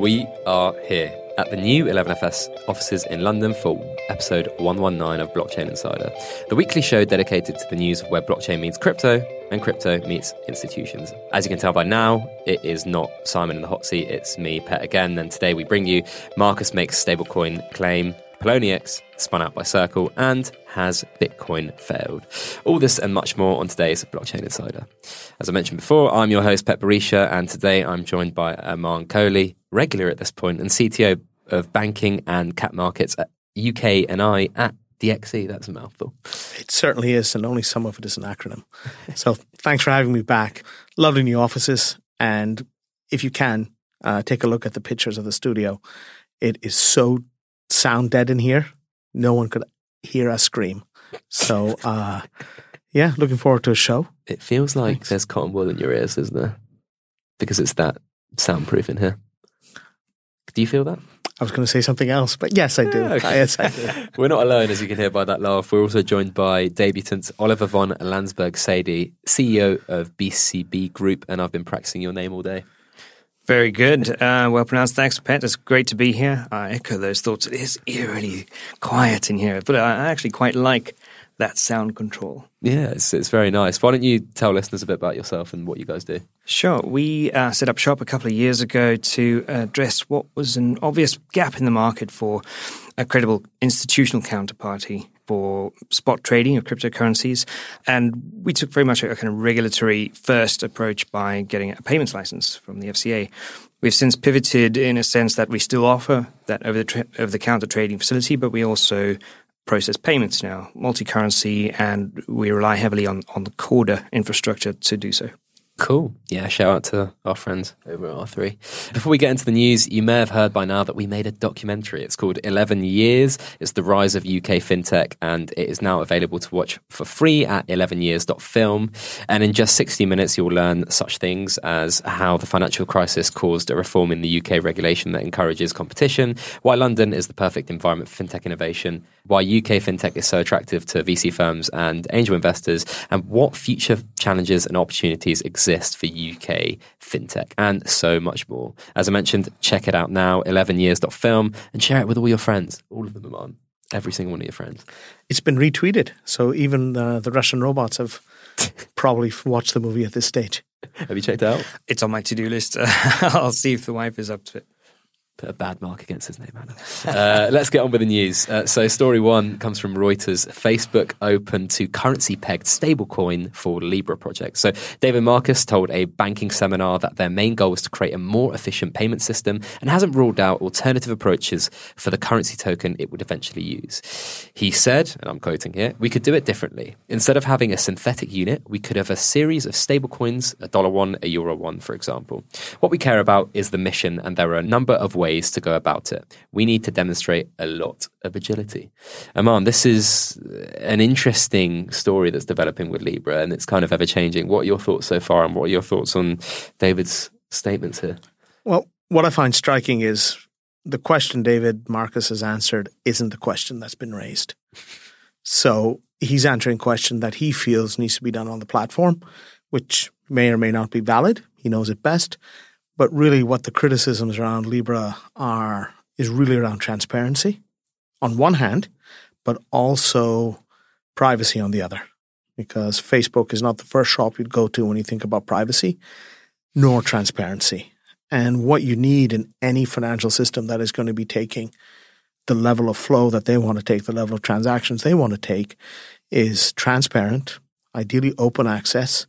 We are here at the new 11FS offices in London for episode 119 of Blockchain Insider, the weekly show dedicated to the news where blockchain meets crypto and crypto meets institutions. As you can tell by now, it is not Simon in the hot seat, it's me, Pet, again, and today we bring you Marcus makes stablecoin claim, Poloniex spun out by Circle, and has Bitcoin failed? All this and much more on today's Blockchain Insider. As I mentioned before, I'm your host, Pet Berisha, and today I'm joined by Aman Kohli, regular at this point, and CTO of banking and cap markets at UK and I at DXC. That's a mouthful. It certainly is, and only some of it is an acronym. so thanks for having me back. Lovely new offices, and if you can, uh, take a look at the pictures of the studio. It is so sound dead in here. No one could hear us scream. So, uh, yeah, looking forward to a show. It feels like Thanks. there's cotton wool in your ears, isn't there? Because it's that soundproof in here. Do you feel that? I was going to say something else, but yes, I do. Okay. Yes, I do. We're not alone, as you can hear by that laugh. We're also joined by debutant Oliver von Landsberg Sadie, CEO of BCB Group, and I've been practicing your name all day. Very good. Uh, well pronounced. Thanks, Pet. It's great to be here. I echo those thoughts. It is eerily quiet in here, but I actually quite like that sound control. Yeah, it's, it's very nice. Why don't you tell listeners a bit about yourself and what you guys do? Sure. We uh, set up shop a couple of years ago to address what was an obvious gap in the market for a credible institutional counterparty for spot trading of cryptocurrencies. And we took very much a, kind of regulatory first approach by getting a payments license from the FCA. We've since pivoted in a sense that we still offer that over the, tra- over the counter trading facility, but we also process payments now, multi currency, and we rely heavily on, on the Corda infrastructure to do so. Cool. Yeah, shout out to our friends over at R3. Before we get into the news, you may have heard by now that we made a documentary. It's called 11 Years. It's the rise of UK fintech, and it is now available to watch for free at 11years.film. And in just 60 minutes, you'll learn such things as how the financial crisis caused a reform in the UK regulation that encourages competition, why London is the perfect environment for fintech innovation, why UK fintech is so attractive to VC firms and angel investors, and what future challenges and opportunities exist exist for UK fintech and so much more. As I mentioned, check it out now, 11years.film, and share it with all your friends. All of them are on. Every single one of your friends. It's been retweeted. So even uh, the Russian robots have probably watched the movie at this stage. Have you checked it out? It's on my to do list. I'll see if the wife is up to it put a bad mark against his name, Uh, let's get on with the news. Uh, so, story one comes from Reuters. Facebook open to currency pegged stablecoin for Libra project. So, David Marcus told a banking seminar that their main goal is to create a more efficient payment system and hasn't ruled out alternative approaches for the currency token it would eventually use. He said, and I'm quoting here, we could do it differently. Instead of having a synthetic unit, we could have a series of stablecoins, a dollar one, a euro one, for example. What we care about is the mission, and there are a number of ways ways to go about it. We need to demonstrate a lot of agility. Aman, this is an interesting story that's developing with Libra and it's kind of ever changing. What are your thoughts so far and what are your thoughts on David's statements here? Well, what I find striking is the question David Marcus has answered isn't the question that's been raised. So he's answering a question that he feels needs to be done on the platform, which may or may not be valid. He knows it best. But really, what the criticisms around Libra are is really around transparency on one hand, but also privacy on the other. Because Facebook is not the first shop you'd go to when you think about privacy, nor transparency. And what you need in any financial system that is going to be taking the level of flow that they want to take, the level of transactions they want to take, is transparent, ideally open access,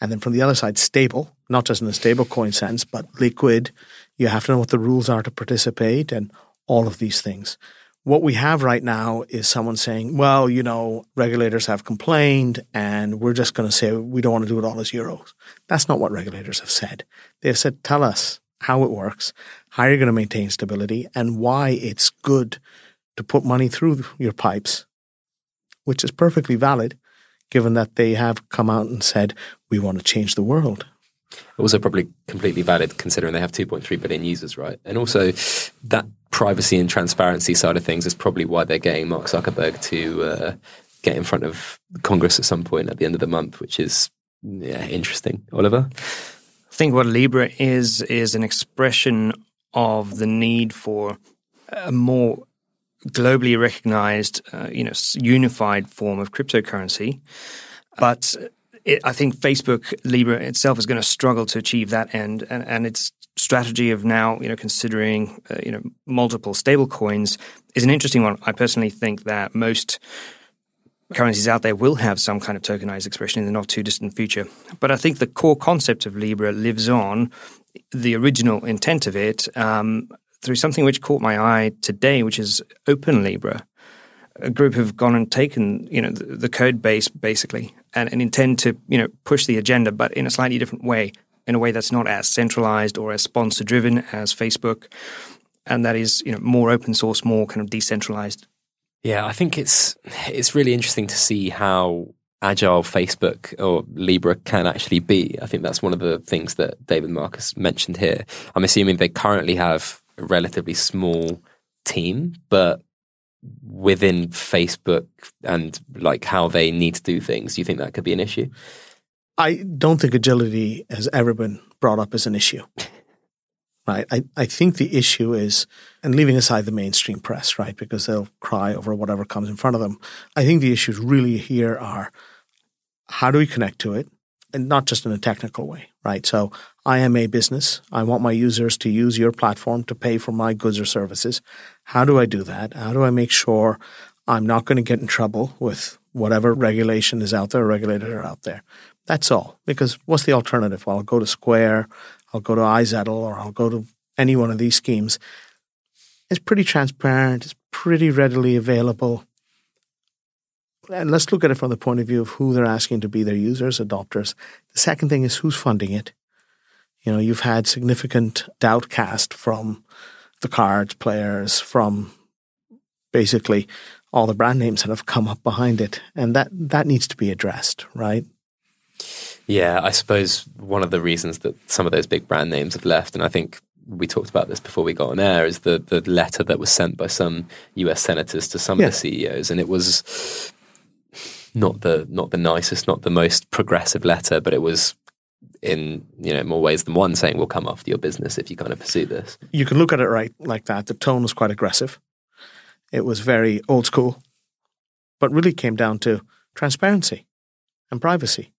and then from the other side, stable, not just in a stablecoin sense, but liquid. You have to know what the rules are to participate and all of these things. What we have right now is someone saying, well, you know, regulators have complained and we're just going to say we don't want to do it all as euros. That's not what regulators have said. They've said, tell us how it works, how you're going to maintain stability, and why it's good to put money through your pipes, which is perfectly valid given that they have come out and said, we want to change the world. Also, probably completely valid considering they have 2.3 billion users, right? And also, that privacy and transparency side of things is probably why they're getting Mark Zuckerberg to uh, get in front of Congress at some point at the end of the month, which is yeah interesting. Oliver, I think what Libra is is an expression of the need for a more globally recognized, uh, you know, unified form of cryptocurrency. But it, I think Facebook Libra itself is going to struggle to achieve that end, and, and its strategy of now, you know, considering uh, you know multiple stable coins is an interesting one. I personally think that most currencies out there will have some kind of tokenized expression in the not too distant future. But I think the core concept of Libra lives on, the original intent of it, um, through something which caught my eye today, which is Open Libra. A group have gone and taken, you know, the, the code base basically, and, and intend to, you know, push the agenda, but in a slightly different way, in a way that's not as centralized or as sponsor driven as Facebook, and that is, you know, more open source, more kind of decentralized. Yeah, I think it's it's really interesting to see how agile Facebook or Libra can actually be. I think that's one of the things that David Marcus mentioned here. I'm assuming they currently have a relatively small team, but within Facebook and like how they need to do things, do you think that could be an issue? I don't think agility has ever been brought up as an issue. Right. I, I think the issue is, and leaving aside the mainstream press, right, because they'll cry over whatever comes in front of them. I think the issues really here are how do we connect to it? And not just in a technical way, right? So I am a business. I want my users to use your platform to pay for my goods or services. How do I do that? How do I make sure I'm not going to get in trouble with whatever regulation is out there, regulator out there? That's all. Because what's the alternative? Well, I'll go to Square, I'll go to iZettle, or I'll go to any one of these schemes. It's pretty transparent. It's pretty readily available. And let's look at it from the point of view of who they're asking to be their users, adopters. The second thing is who's funding it. You know, you've had significant doubt cast from the cards players, from basically all the brand names that have come up behind it. And that, that needs to be addressed, right? Yeah, I suppose one of the reasons that some of those big brand names have left, and I think we talked about this before we got on air, is the the letter that was sent by some US senators to some yeah. of the CEOs, and it was not the not the nicest, not the most progressive letter, but it was in you know more ways than one saying we'll come after your business if you kind of pursue this. You can look at it right like that. The tone was quite aggressive. It was very old school, but really came down to transparency and privacy.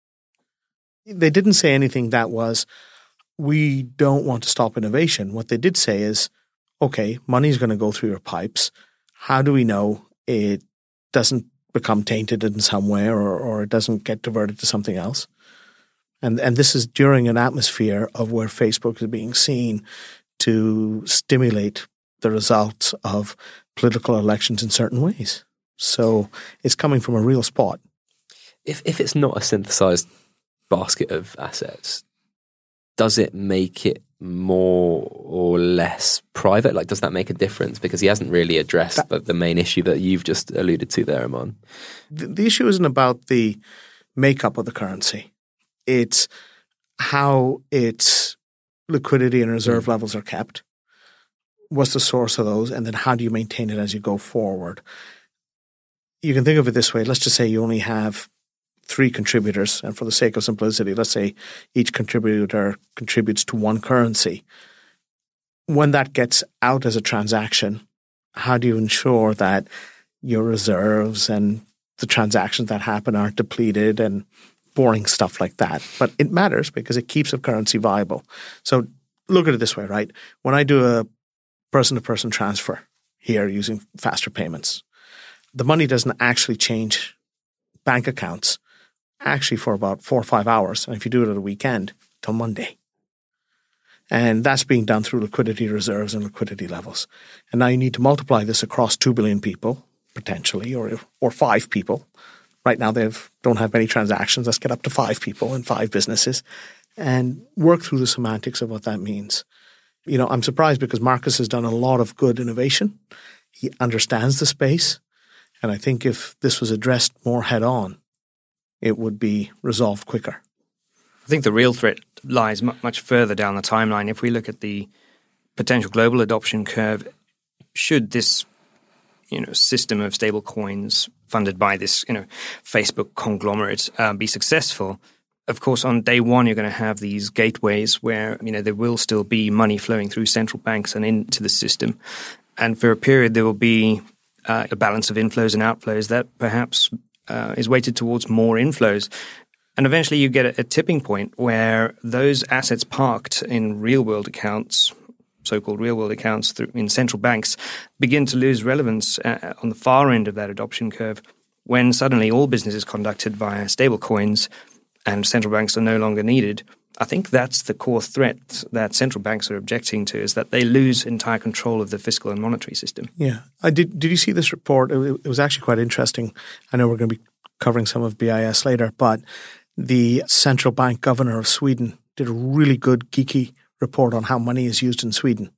They didn't say anything that was, we don't want to stop innovation. What they did say is, okay, money's going to go through your pipes. How do we know it doesn't become tainted in some way or, or it doesn't get diverted to something else? And, and this is during an atmosphere of where Facebook is being seen to stimulate the results of political elections in certain ways. So it's coming from a real spot. If, if it's not a synthesized basket of assets, does it make it more or less private? Like, does that make a difference? Because he hasn't really addressed that, the, the, main issue that you've just alluded to there, Aman. The, the issue isn't about the makeup of the currency, it's how its liquidity and reserve mm. levels are kept. What's the source of those? And then how do you maintain it as you go forward? You can think of it this way. Let's just say you only have three contributors, and for the sake of simplicity, let's say each contributor contributes to one currency. When that gets out as a transaction, how do you ensure that your reserves and the transactions that happen aren't depleted and boring stuff like that? But it matters because it keeps a currency viable. So look at it this way, right? When I do a person to person transfer here using faster payments, the money doesn't actually change bank accounts actually for about four or five hours. And if you do it at a weekend, till Monday. And that's being done through liquidity reserves and liquidity levels. And now you need to multiply this across 2 billion people, potentially, or, or five people. Right now, they don't have many transactions. Let's get up to five people and five businesses and work through the semantics of what that means. You know, I'm surprised because Marcus has done a lot of good innovation. He understands the space. And I think if this was addressed more head on, it would be resolved quicker. I think the real threat lies much further down the timeline. If we look at the potential global adoption curve, should this you know system of stable coins funded by this you know Facebook conglomerate uh, be successful, of course, on day one, you're going to have these gateways where you know there will still be money flowing through central banks and into the system, and for a period there will be uh, a balance of inflows and outflows that perhaps uh, is weighted towards more inflows. And eventually, you get a, a tipping point where those assets parked in real world accounts so-called real-world accounts through, in central banks begin to lose relevance uh, on the far end of that adoption curve when suddenly all business is conducted via stablecoins and central banks are no longer needed. I think that's the core threat that central banks are objecting to is that they lose entire control of the fiscal and monetary system. Yeah. I did did you see this report? It, it was actually quite interesting. I know we're going to be covering some of BIS later, but the central bank governor of Sweden did a really good geeky report on how money is used in Sweden.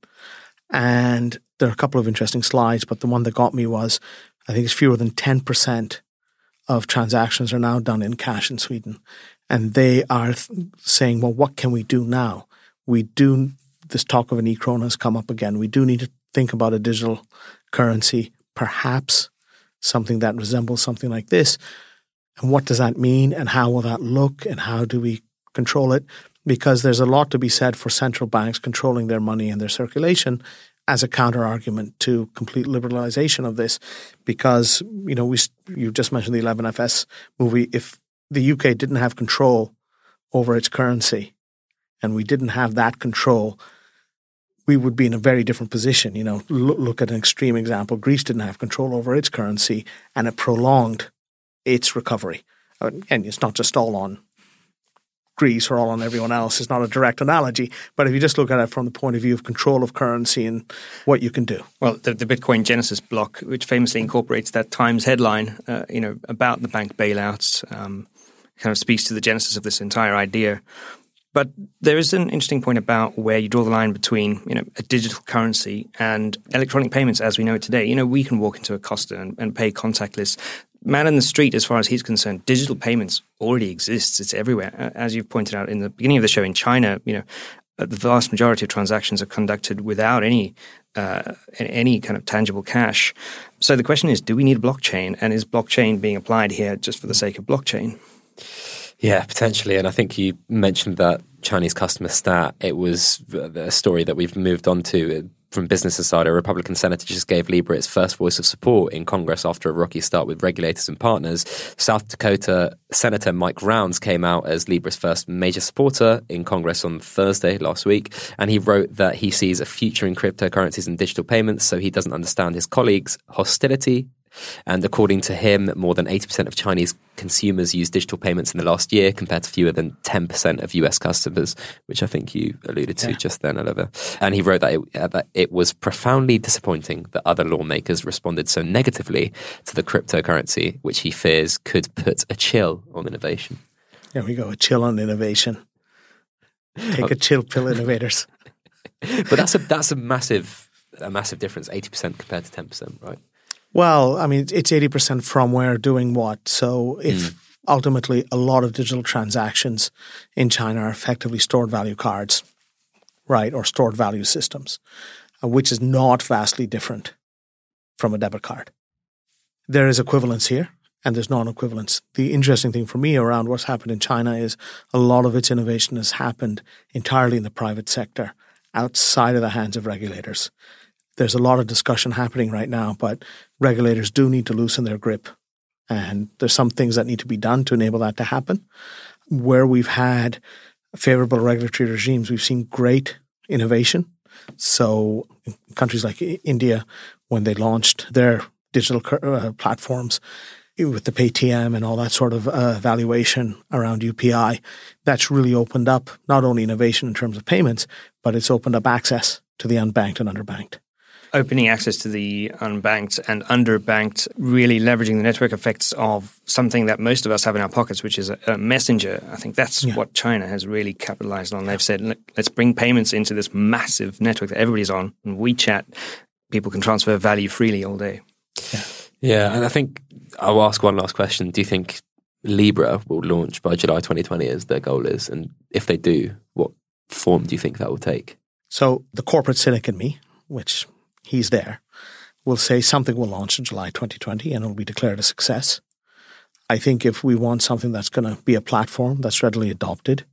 And there are a couple of interesting slides, but the one that got me was I think it's fewer than 10% of transactions are now done in cash in Sweden and they are th- saying, well, what can we do now? We do, this talk of an e krona has come up again. We do need to think about a digital currency, perhaps something that resembles something like this. And what does that mean? And how will that look? And how do we control it? Because there's a lot to be said for central banks controlling their money and their circulation as a counter argument to complete liberalization of this. Because, you know, we, you just mentioned the 11FS movie. If the UK didn't have control over its currency and we didn't have that control, we would be in a very different position. You know, look, look, at an extreme example. Greece didn't have control over its currency and it prolonged its recovery. And it's not just all on Greece or all on everyone else. is not a direct analogy, but if you just look at it from the point of view of control of currency and what you can do. Well, the, the Bitcoin Genesis block, which famously incorporates that Times headline, uh, you know, about the bank bailouts, um, kind of speaks to the genesis of this entire idea. But there is an interesting point about where you draw the line between, you know, a digital currency and electronic payments as we know it today. You know, we can walk into a Costa and, and pay contactless. Man in the street, as far as he's concerned, digital payments already exists. It's everywhere. As you've pointed out in the beginning of the show, in China, you know, the vast majority of transactions are conducted without any uh, any kind of tangible cash. So the question is, do we need blockchain? And is blockchain being applied here just for the sake of blockchain? Yeah, potentially. And I think you mentioned that Chinese customer stat. It was a story that we've moved on to from Business Insider. A Republican senator just gave Libra its first voice of support in Congress after a rocky start with regulators and partners. South Dakota Senator Mike Rounds came out as Libra's first major supporter in Congress on Thursday last week. And he wrote that he sees a future in cryptocurrencies and digital payments, so he doesn't understand his colleagues' hostility and according to him, more than 80% of Chinese consumers use digital payments in the last year compared to fewer than 10% of US customers, which I think you alluded to yeah. just then, Oliver. And he wrote that it, uh, that it was profoundly disappointing that other lawmakers responded so negatively to the cryptocurrency, which he fears could put a chill on innovation. There we go, a chill on innovation. Take a chill pill, innovators. but that's a that's a massive a massive difference, eighty percent compared to ten percent, right? Well, I mean, it's 80% from where doing what. So if mm. ultimately a lot of digital transactions in China are effectively stored value cards, right, or stored value systems, uh, which is not vastly different from a debit card. There is equivalence here and there's non equivalence. The interesting thing for me around what's happened in China is a lot of its innovation has happened entirely in the private sector outside of the hands of regulators there's a lot of discussion happening right now, but regulators do need to loosen their grip. And there's some things that need to be done to enable that to happen. Where we've had favorable regulatory regimes, we've seen great innovation. So, countries like India, when they launched their digital uh, platforms with the Paytm and all that sort of uh, valuation around UPI, that's really opened up not only innovation in terms of payments, but it's opened up access to the unbanked and underbanked opening access to the unbanked and underbanked, really leveraging the network effects of something that most of us have in our pockets, which is a, a messenger. I think that's yeah. what China has really capitalized on. They've said, let's bring payments into this massive network that everybody's on. And WeChat, people can transfer value freely all day. Yeah. Yeah. And I think I'll ask one last question. Do you think Libra will launch by July 2020 as their goal is? And if they do, what form do you think that will take? So the corporate cynic in me, which he's there, We'll say something will launch in July 2020 and it will be declared a success. I think if we want something that's going to be a platform that's readily adopted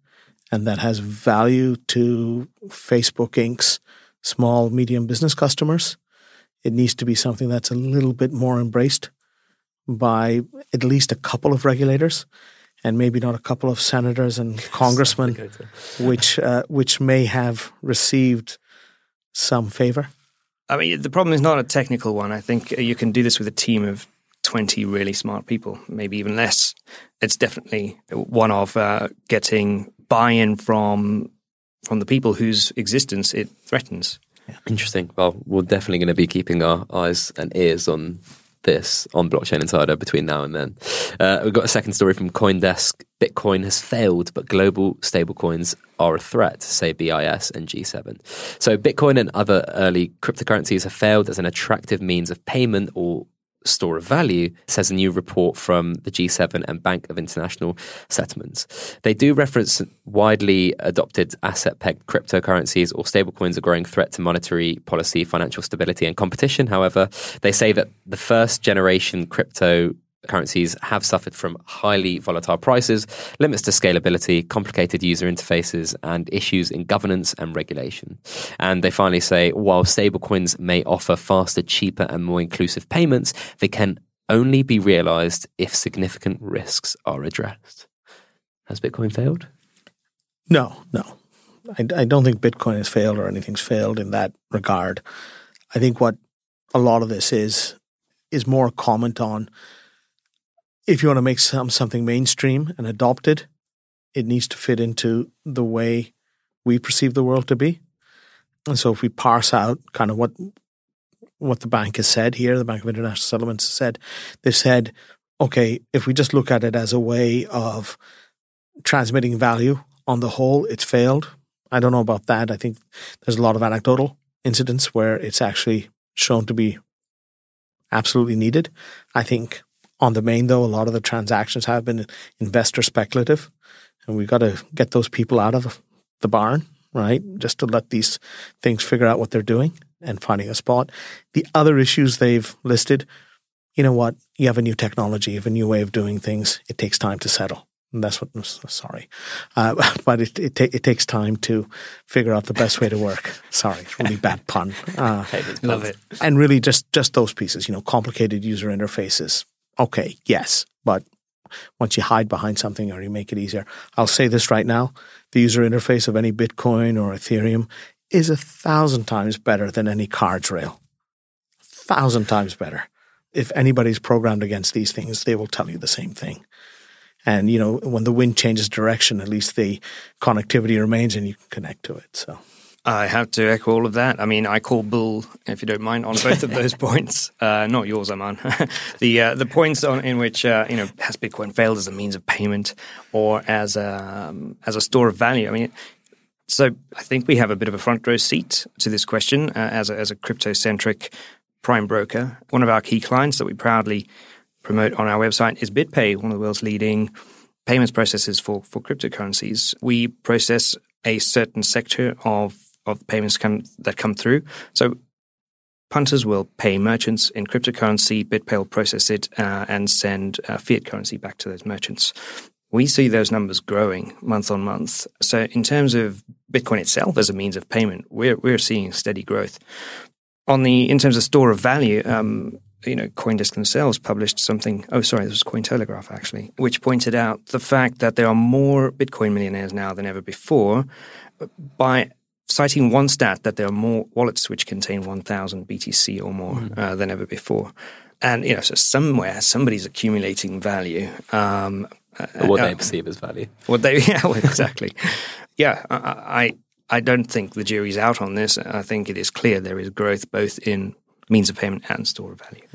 and that has value to Facebook Inc.'s small, medium business customers, it needs to be something that's a little bit more embraced by at least a couple of regulators and maybe not a couple of senators and congressmen, which uh, which may have received some favor. I mean, the problem is not a technical one. I think you can do this with a team of 20 really smart people, maybe even less. It's definitely one of uh, getting buy-in from from the people whose existence it threatens. Interesting. Well, we're definitely going to be keeping our eyes and ears on this on Blockchain Insider between now and then. Uh, we've got a second story from Coindesk. Bitcoin has failed, but global stablecoins are a threat, say BIS and G7. So, Bitcoin and other early cryptocurrencies have failed as an attractive means of payment or store of value, says a new report from the G7 and Bank of International Settlements. They do reference widely adopted asset pegged cryptocurrencies or stablecoins a growing threat to monetary policy, financial stability, and competition. However, they say that the first generation crypto currencies have suffered from highly volatile prices, limits to scalability, complicated user interfaces, and issues in governance and regulation. And they finally say while stablecoins may offer faster, cheaper, and more inclusive payments, they can only be realized if significant risks are addressed. Has Bitcoin failed? No, no. I, I don't think Bitcoin has failed or anything's failed in that regard. I think what a lot of this is is more comment on if you want to make some, something mainstream and adopted, it needs to fit into the way we perceive the world to be. And so if we parse out kind of what what the bank has said here, the Bank of International Settlements has said, they've said, okay, if we just look at it as a way of transmitting value on the whole, it's failed. I don't know about that. I think there's a lot of anecdotal incidents where it's actually shown to be absolutely needed. I think on the main, though, a lot of the transactions have been investor speculative, and we've got to get those people out of the barn, right? Just to let these things figure out what they're doing and finding a spot. The other issues they've listed, you know what? You have a new technology, you have a new way of doing things. It takes time to settle. And that's what. I'm Sorry, uh, but it it, ta- it, takes time to figure out the best way to work. Sorry, really bad pun. Uh, Love it. And really, just just those pieces. You know, complicated user interfaces, Okay, yes, but once you hide behind something or you make it easier, I'll say this right now: the user interface of any Bitcoin or Ethereum is a thousand times better than any cards rail. A Thousand times better. If anybody's programmed against these things, they will tell you the same thing. And you know, when the wind changes direction, at least the connectivity remains and you can connect to it. So I have to echo all of that. I mean, I call bull, if you don't mind, on both of those points. Uh, not yours, Aman. the uh, the points on, in which uh, you know has Bitcoin failed as a means of payment or as a um, as a store of value. I mean, so I think we have a bit of a front row seat to this question uh, as a, as a crypto centric prime broker. One of our key clients that we proudly promote on our website is BitPay, one of the world's leading payments processors for for cryptocurrencies. We process a certain sector of of payments come, that come through. So punters will pay merchants in cryptocurrency, BitPay will process it uh, and send uh, fiat currency back to those merchants. We see those numbers growing month on month. So in terms of Bitcoin itself as a means of payment, we're we're seeing steady growth. On the in terms of store of value, um, you know, CoinDesk themselves published something. Oh, sorry, this was Cointelegraph actually, which pointed out the fact that there are more Bitcoin millionaires now than ever before. By citing one stat that there are more wallets which contain 1,000 BTC or more mm. uh, than ever before. And, you know, so somewhere somebody's accumulating value. Um, what uh, they perceive as value. What they, yeah, well, exactly. yeah, I, I, I don't think the jury's out on this. I think it is clear there is growth both in means of payment and store of value.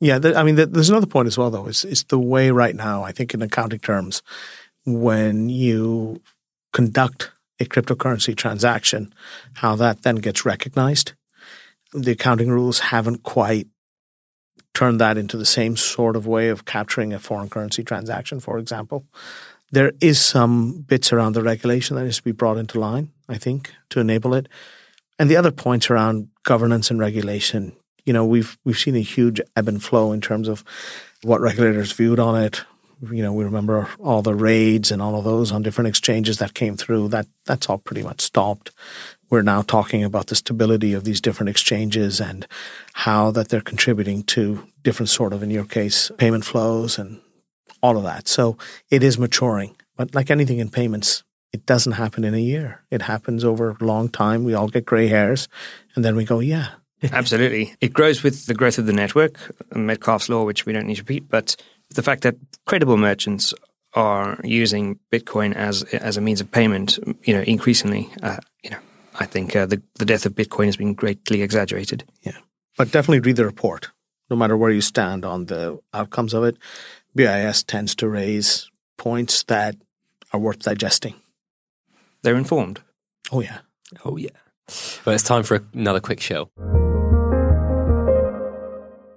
Yeah, I mean, the, there's another point as well, though. It's, it's the way right now, I think, in accounting terms, when you conduct a cryptocurrency transaction, how that then gets recognized. The accounting rules haven't quite turned that into the same sort of way of capturing a foreign currency transaction, for example. There is some bits around the regulation that needs to be brought into line, I think, to enable it. And the other points around governance and regulation, you know, we've we've seen a huge ebb and flow in terms of what regulators viewed on it, You know, we remember all the raids and all of those on different exchanges that came through. That that's all pretty much stopped. We're now talking about the stability of these different exchanges and how that they're contributing to different sort of, in your case, payment flows and all of that. So it is maturing. But like anything in payments, it doesn't happen in a year. It happens over a long time. We all get gray hairs, and then we go, yeah. Absolutely. It grows with the growth of the network, Metcalfe's law, which we don't need to repeat, but the fact that credible merchants are using Bitcoin as as a means of payment, you know, increasingly, uh, you know, I think uh, the the death of Bitcoin has been greatly exaggerated. Yeah, but definitely read the report, no matter where you stand on the outcomes of it. BIS tends to raise points that are worth digesting. They're informed. Oh yeah. Oh yeah. Well, it's time for another quick show.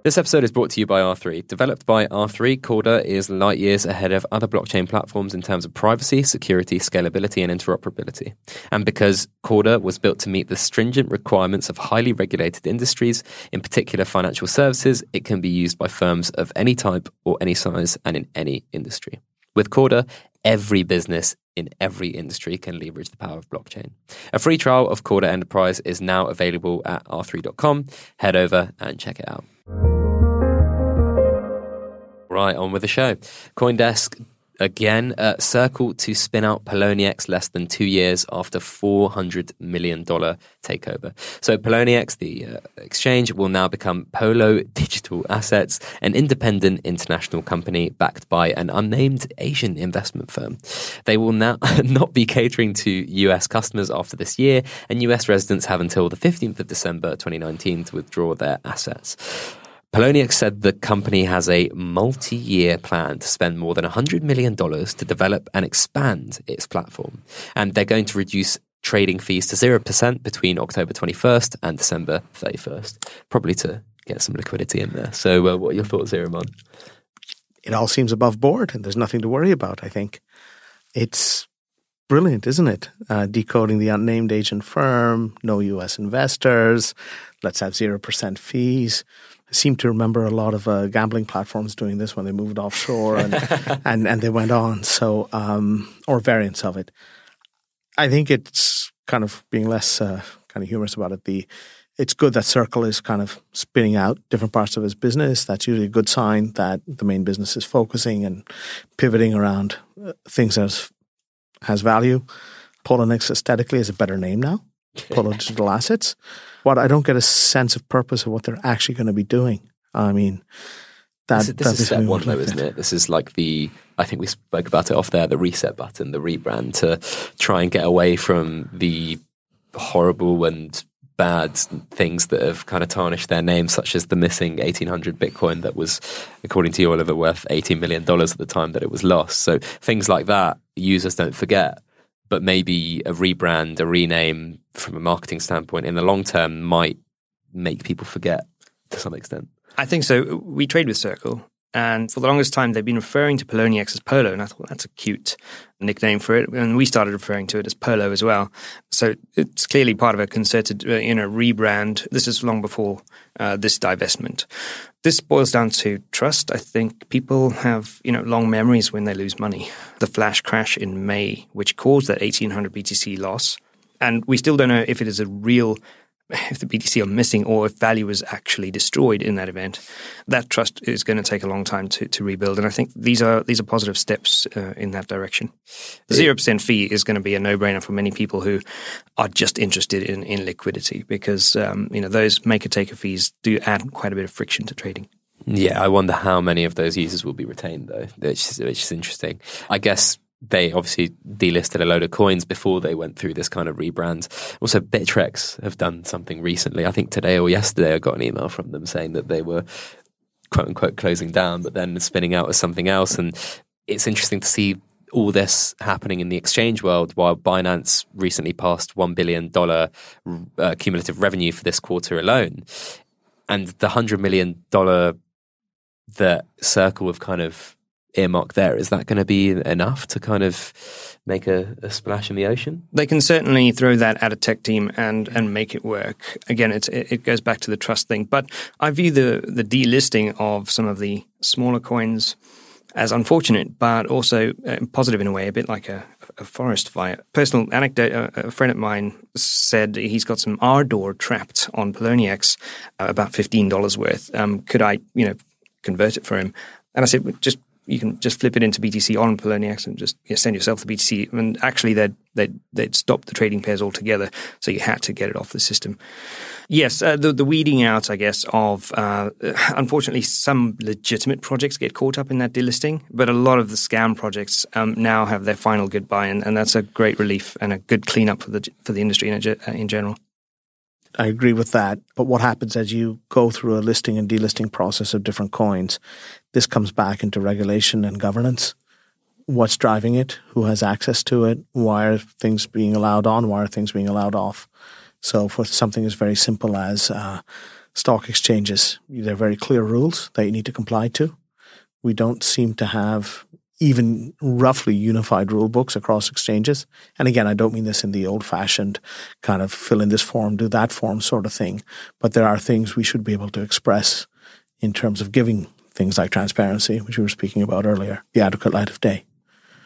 This episode is brought to you by R3. Developed by R3, Corda is light years ahead of other blockchain platforms in terms of privacy, security, scalability, and interoperability. And because Corda was built to meet the stringent requirements of highly regulated industries, in particular financial services, it can be used by firms of any type or any size and in any industry. With Corda, every business in every industry can leverage the power of blockchain. A free trial of Corda Enterprise is now available at r3.com. Head over and check it out. Right, on with the show. Coindesk again, uh, Circle to spin out Poloniex less than two years after $400 million takeover. So, Poloniex, the uh, exchange, will now become Polo Digital Assets, an independent international company backed by an unnamed Asian investment firm. They will now not be catering to US customers after this year, and US residents have until the 15th of December 2019 to withdraw their assets. Poloniex said the company has a multi year plan to spend more than $100 million to develop and expand its platform. And they're going to reduce trading fees to 0% between October 21st and December 31st, probably to get some liquidity in there. So, uh, what are your thoughts here? It all seems above board and there's nothing to worry about, I think. It's brilliant, isn't it? Uh, decoding the unnamed agent firm, no US investors, let's have 0% fees. I seem to remember a lot of uh, gambling platforms doing this when they moved offshore and and, and they went on. So um, or variants of it. I think it's kind of being less uh, kind of humorous about it. The it's good that Circle is kind of spinning out different parts of his business. That's usually a good sign that the main business is focusing and pivoting around uh, things that has value. Poloniex aesthetically is a better name now. Polo Digital Assets but I don't get a sense of purpose of what they're actually going to be doing. I mean, that, this, this that is step one, though, isn't it? This is like the I think we spoke about it off there, the reset button, the rebrand to try and get away from the horrible and bad things that have kind of tarnished their name, such as the missing 1800 Bitcoin that was, according to you, Oliver, worth $18 million at the time that it was lost. So things like that, users don't forget but maybe a rebrand, a rename from a marketing standpoint in the long term might make people forget to some extent. I think so. We trade with Circle, and for the longest time, they've been referring to Poloniex as Polo, and I thought that's a cute nickname for it. And we started referring to it as Polo as well. So it's clearly part of a concerted, uh, you know, rebrand. This is long before uh, this divestment. This boils down to trust. I think people have, you know, long memories when they lose money. The flash crash in May, which caused that 1800 BTC loss, and we still don't know if it is a real if the BTC are missing or if value is actually destroyed in that event, that trust is going to take a long time to, to rebuild. And I think these are these are positive steps uh, in that direction. The Zero percent fee is going to be a no brainer for many people who are just interested in, in liquidity because um, you know those maker taker fees do add quite a bit of friction to trading. Yeah, I wonder how many of those users will be retained though, which is, which is interesting. I guess they obviously delisted a load of coins before they went through this kind of rebrand. Also, Bittrex have done something recently. I think today or yesterday, I got an email from them saying that they were quote unquote closing down, but then spinning out as something else. And it's interesting to see all this happening in the exchange world while Binance recently passed $1 billion uh, cumulative revenue for this quarter alone. And the $100 million that Circle have kind of earmark there. Is that going to be enough to kind of make a, a, splash in the ocean? They can certainly throw that at a tech team and and make it work. Again, it, it goes back to the trust thing. But I view the the delisting of some of the smaller coins as unfortunate, but also uh, positive in a way, a bit like a, a forest fire. Personal anecdote: a, a, friend of mine said he's got some Ardor trapped on Poloniex, uh, about fifteen dollars worth. Um, could I, you know, convert it for him? And I said, just you can just flip it into BTC on Poloniex and just you know, send yourself the BTC. And actually, they'd, they'd, they'd stop the trading pairs altogether. So you had to get it off the system. Yes, uh, the, the weeding out, I guess, of uh, unfortunately some legitimate projects get caught up in that delisting, but a lot of the scam projects um, now have their final goodbye, and, and that's a great relief and a good cleanup for the for the industry in, in general. I agree with that. But what happens as you go through a listing and delisting process of different coins? This comes back into regulation and governance. What's driving it? Who has access to it? Why are things being allowed on? Why are things being allowed off? So, for something as very simple as uh, stock exchanges, there are very clear rules that you need to comply to. We don't seem to have even roughly unified rule books across exchanges. And again, I don't mean this in the old fashioned kind of fill in this form, do that form sort of thing, but there are things we should be able to express in terms of giving things like transparency, which we were speaking about earlier, the adequate light of day.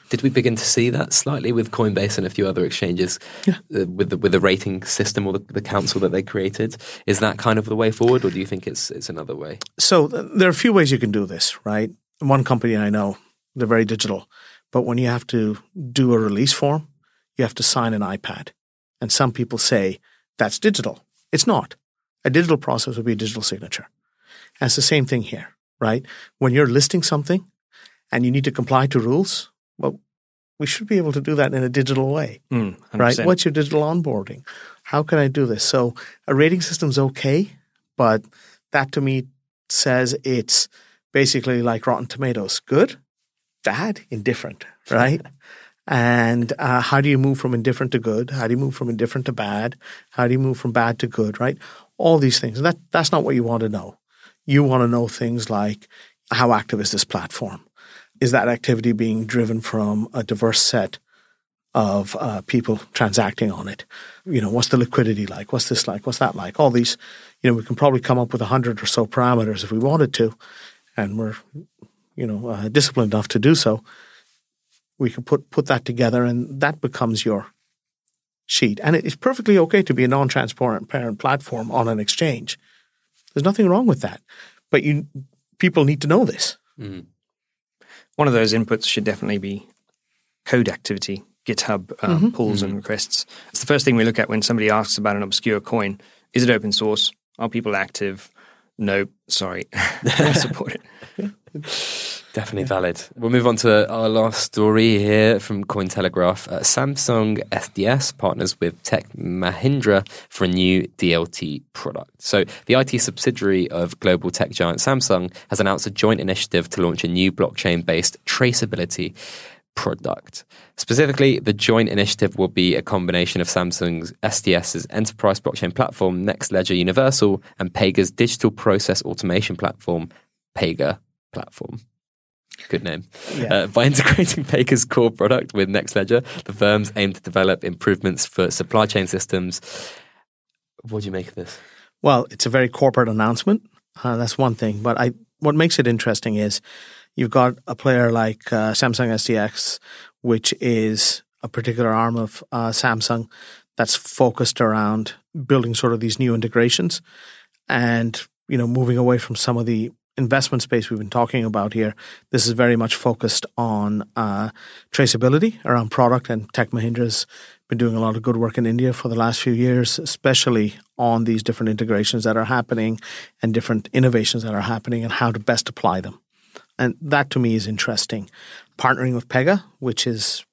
Did we begin to see that slightly with Coinbase and a few other exchanges yeah. uh, with the, with the rating system or the, the, council that they created? Is that kind of the way forward, or do you think it's it's another way? So there are a few ways you can do this, right? One company I know they're very digital. But when you have to do a release form, you have to sign an iPad. And some people say that's digital. It's not. A digital process would be a digital signature. And it's the same thing here, right? When you're listing something and you need to comply to rules, well, we should be able to do that in a digital way, mm, right? What's your digital onboarding? How can I do this? So a rating system's okay, but that to me says it's basically like Rotten Tomatoes. Good, bad, indifferent, right? and uh, how do you move from indifferent to good? How do you move from indifferent to bad? How do you move from bad to good, right? All these things. And that, that's not what you want to know. You want to know things like how active is this platform? Is that activity being driven from a diverse set of uh, people transacting on it? You know, what's the liquidity like? What's this like? What's that like? All these, you know, we can probably come up with a hundred or so parameters if we wanted to, and we're you know, uh, disciplined enough to do so, we can put put that together, and that becomes your sheet. And it's perfectly okay to be a non-transparent parent platform on an exchange. There's nothing wrong with that, but you people need to know this. Mm. One of those inputs should definitely be code activity, GitHub uh, mm-hmm. pulls mm-hmm. and requests. It's the first thing we look at when somebody asks about an obscure coin. Is it open source? Are people active? No, sorry, I support it. Definitely valid. We'll move on to our last story here from Cointelegraph. Uh, Samsung SDS partners with Tech Mahindra for a new DLT product. So, the IT subsidiary of global tech giant Samsung has announced a joint initiative to launch a new blockchain based traceability product. Specifically, the joint initiative will be a combination of Samsung's SDS's enterprise blockchain platform, Nexledger Universal, and Pega's digital process automation platform, Pega Platform. Good name. Yeah. Uh, by integrating Pega's core product with Nexledger, the firms aim to develop improvements for supply chain systems. What do you make of this? Well, it's a very corporate announcement. Uh, that's one thing. But I, what makes it interesting is you've got a player like uh, Samsung SDX, which is a particular arm of uh, Samsung that's focused around building sort of these new integrations and you know moving away from some of the investment space we've been talking about here, this is very much focused on uh, traceability around product. And Tech Mahindra's been doing a lot of good work in India for the last few years, especially on these different integrations that are happening and different innovations that are happening and how to best apply them. And that to me is interesting. Partnering with Pega, which is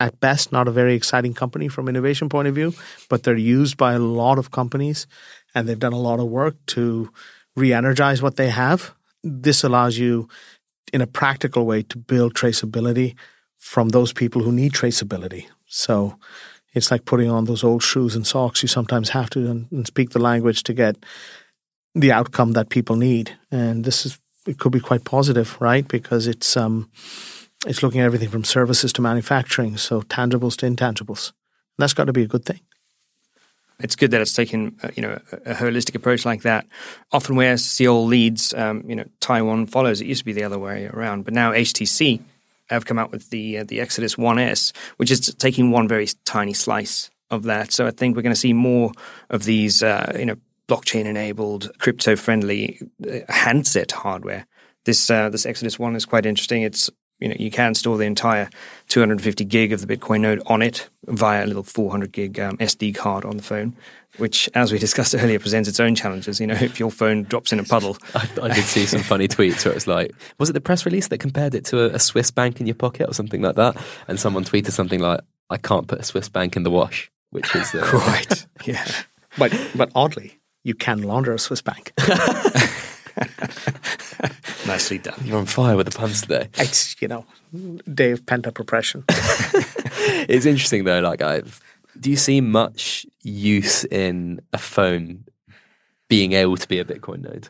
at best not a very exciting company from innovation point of view, but they're used by a lot of companies and they've done a lot of work to re-energize what they have. This allows you in a practical way to build traceability from those people who need traceability. So it's like putting on those old shoes and socks. You sometimes have to and, speak the language to get the outcome that people need. And this is it could be quite positive, right? Because it's um it's looking at everything from services to manufacturing, so tangibles to intangibles. And that's got to be a good thing. it's good that it's taken uh, you know a, holistic approach like that. Often where Seoul leads, um, you know Taiwan follows. It used to be the other way around, but now HTC have come out with the uh, the Exodus One S, which is taking one very tiny slice of that. So I think we're going to see more of these uh, you know blockchain enabled, crypto friendly uh, handset hardware. This uh, this Exodus One is quite interesting. It's you know you can store the entire 250 gig of the Bitcoin node on it via a little 400 gig um, SD card on the phone, which, as we discussed earlier, presents its own challenges. You know, if your phone drops in a puddle, I, I did see some funny tweets where it's like, was it the press release that compared it to a, a Swiss bank in your pocket or something like that? And someone tweeted something like, "I can't put a Swiss bank in the wash," which is uh, right. yeah, but but oddly, you can launder a Swiss bank. Nicely done. You're on fire with the puns today. It's you know, day of pent up repression. it's interesting though. Like, I've, do you see much use in a phone being able to be a Bitcoin node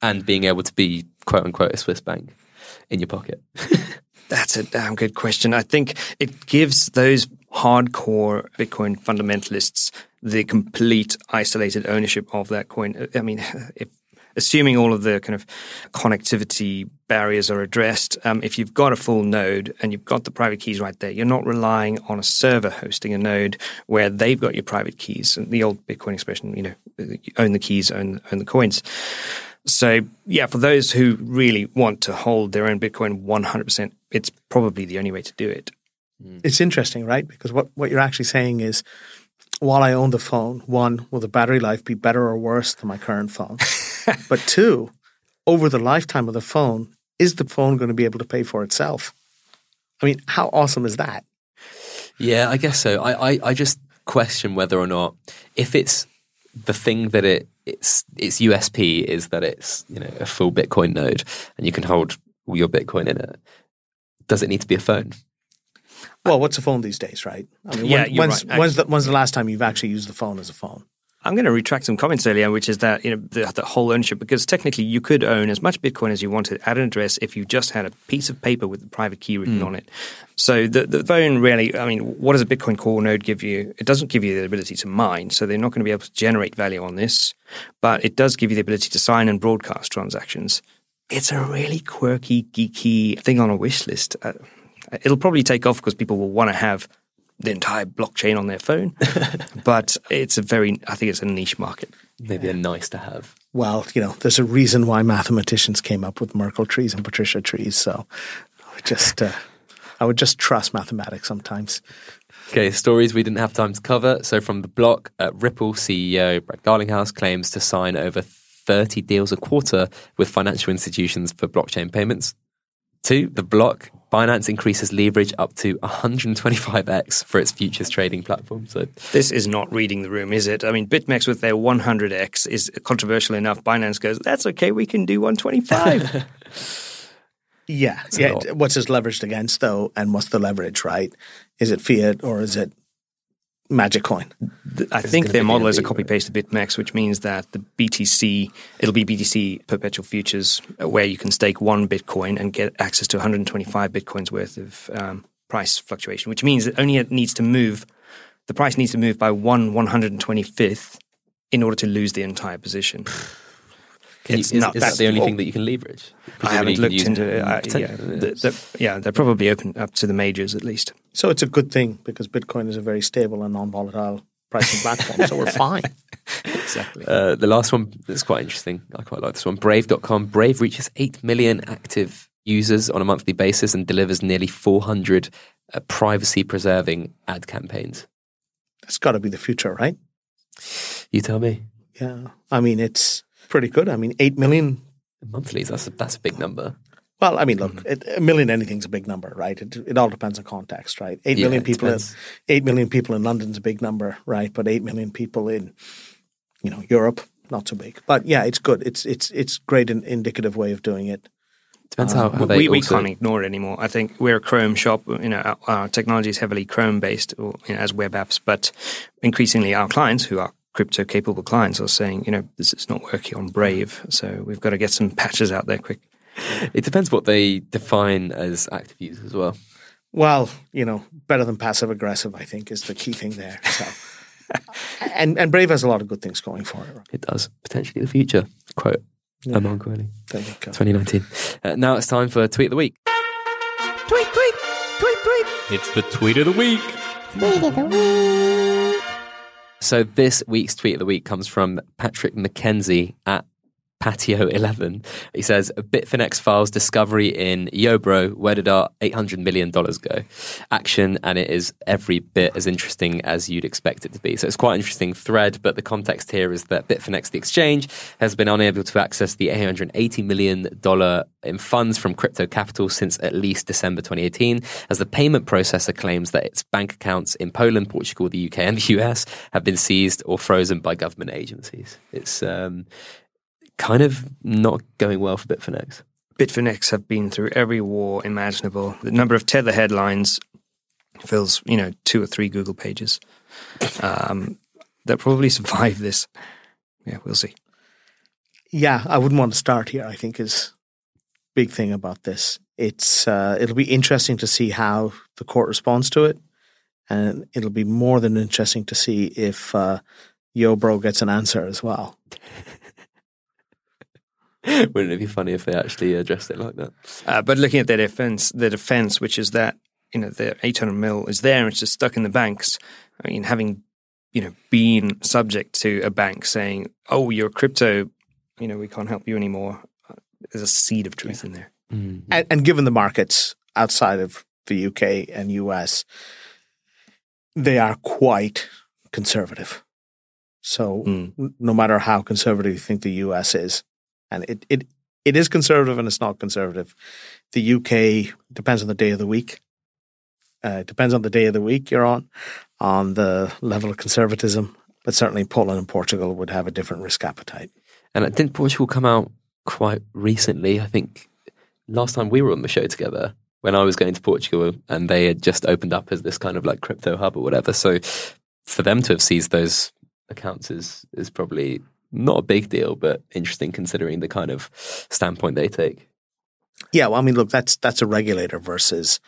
and being able to be quote unquote a Swiss bank in your pocket? That's a damn good question. I think it gives those hardcore Bitcoin fundamentalists the complete isolated ownership of that coin. I mean, if assuming all of the kind of connectivity barriers are addressed, um, if you've got a full node and you've got the private keys right there, you're not relying on a server hosting a node where they've got your private keys. And the old Bitcoin expression, you know, own the keys, own, own the coins. So, yeah, for those who really want to hold their own Bitcoin 100%, it's probably the only way to do it. It's interesting, right? Because what, what you're actually saying is while I own the phone, one, will the battery life be better or worse than my current phone? but two, over the lifetime of the phone, is the phone going to be able to pay for itself? I mean, how awesome is that? Yeah, I guess so. I, I, I just question whether or not if it's the thing that it its its USP is that it's you know a full Bitcoin node and you can hold all your Bitcoin in it. Does it need to be a phone? Well, what's a phone these days, right? I mean, yeah, when, when's, right, when's, the, when's the last time you've actually used the phone as a phone? I'm going to retract some comments earlier, which is that you know the, the, whole ownership, because technically you could own as much Bitcoin as you wanted at an address if you just had a piece of paper with the private key written mm. on it. So the the phone really, I mean, what does a Bitcoin core node give you? It doesn't give you the ability to mine, so they're not going to be able to generate value on this, but it does give you the ability to sign and broadcast transactions. It's a really quirky, geeky thing on a wish list. Uh, it'll probably take off because people will want to have the entire blockchain on their phone. but it's a very, I think it's a niche market. Maybe a nice to have. Well, you know, there's a reason why mathematicians came up with Merkle trees and Patricia trees. So I would just, uh, I would just trust mathematics sometimes. Okay, stories we didn't have time to cover. So from the block, uh, Ripple CEO Brad Garlinghouse claims to sign over 30 deals a quarter with financial institutions for blockchain payments. Two, the block Binance increases leverage up to 125x for its futures trading platform. So this is not reading the room, is it? I mean, BitMEX with their 100x is controversial enough. Binance goes, "That's okay, we can do 125." yeah, yeah. What's it leveraged against though, and what's the leverage? Right? Is it fiat or is it Magic Coin. I think their model is a copy paste of BitMEX, which means that the BTC, it'll be BTC perpetual futures uh, where you can stake one Bitcoin and get access to 125 Bitcoins worth of um, price fluctuation, which means it only needs to move, the price needs to move by one 125th in order to lose the entire position. You, is, is, that the only thing that you can leverage? Presumably I haven't looked into it. Uh, yeah, the, the, yeah, they're probably open up to the majors at least. So it's a good thing because Bitcoin is a very stable and non-volatile pricing platform. so we're fine. exactly. Uh, the last one is quite interesting. I quite like this one. Brave.com. Brave reaches 8 million active users on a monthly basis and delivers nearly 400 uh, privacy preserving ad campaigns. That's got to be the future, right? You tell me. Yeah. I mean, it's pretty good. I mean, 8 million. Monthlies, that's a, that's a big number. Well, I mean, look, mm. it, a million anything's a big number, right? It, it all depends on context, right? Eight yeah, million people, in, eight million people in London's a big number, right? But eight million people in, you know, Europe, not so big. But yeah, it's good. It's it's it's great an indicative way of doing it. Depends how, how we, we can't ignore it anymore. I think we're a Chrome shop. You know, our, our technology is heavily Chrome based, or, you know, as web apps. But increasingly, our clients, who are crypto capable clients, are saying, you know, this is not working on Brave, so we've got to get some patches out there quick. It depends what they define as active use as well. Well, you know, better than passive aggressive, I think, is the key thing there. So. and and Brave has a lot of good things going for it. It does potentially the future. Quote yeah. Aman Kohli. There you go. 2019. Uh, now it's time for tweet of the week. Tweet, tweet, tweet, tweet. It's the tweet of the week. Tweet of the week. So this week's tweet of the week comes from Patrick McKenzie at Patio 11. He says, Bitfinex files discovery in Yobro. Where did our $800 million go? Action, and it is every bit as interesting as you'd expect it to be. So it's quite an interesting thread, but the context here is that Bitfinex, the exchange, has been unable to access the $880 million in funds from crypto capital since at least December 2018, as the payment processor claims that its bank accounts in Poland, Portugal, the UK, and the US have been seized or frozen by government agencies. It's um, kind of not going well for Bitfinex. Bitfinex have been through every war imaginable. The number of tether headlines fills, you know, two or three Google pages. Um, they'll probably survive this. Yeah, we'll see. Yeah, I wouldn't want to start here. I think is big thing about this. It's uh, it'll be interesting to see how the court responds to it, and it'll be more than interesting to see if uh, Yobro gets an answer as well. Wouldn't it be funny if they actually addressed it like that? Uh, but looking at their defense, the defense, which is that you know the 800 mil is there and it's just stuck in the banks. I mean, having you know been subject to a bank saying, "Oh, your crypto, you know, we can't help you anymore," uh, there's a seed of truth yeah. in there. Mm-hmm. And, and given the markets outside of the UK and US, they are quite conservative. So mm. no matter how conservative you think the US is, and it it it is conservative and it's not conservative. The UK depends on the day of the week. Uh, it depends on the day of the week you're on, on the level of conservatism. But certainly, Poland and Portugal would have a different risk appetite. And didn't Portugal come out quite recently? I think last time we were on the show together, when I was going to Portugal, and they had just opened up as this kind of like crypto hub or whatever. So for them to have seized those accounts is is probably not a big deal, but interesting considering the kind of standpoint they take. Yeah, well, I mean, look, that's that's a regulator versus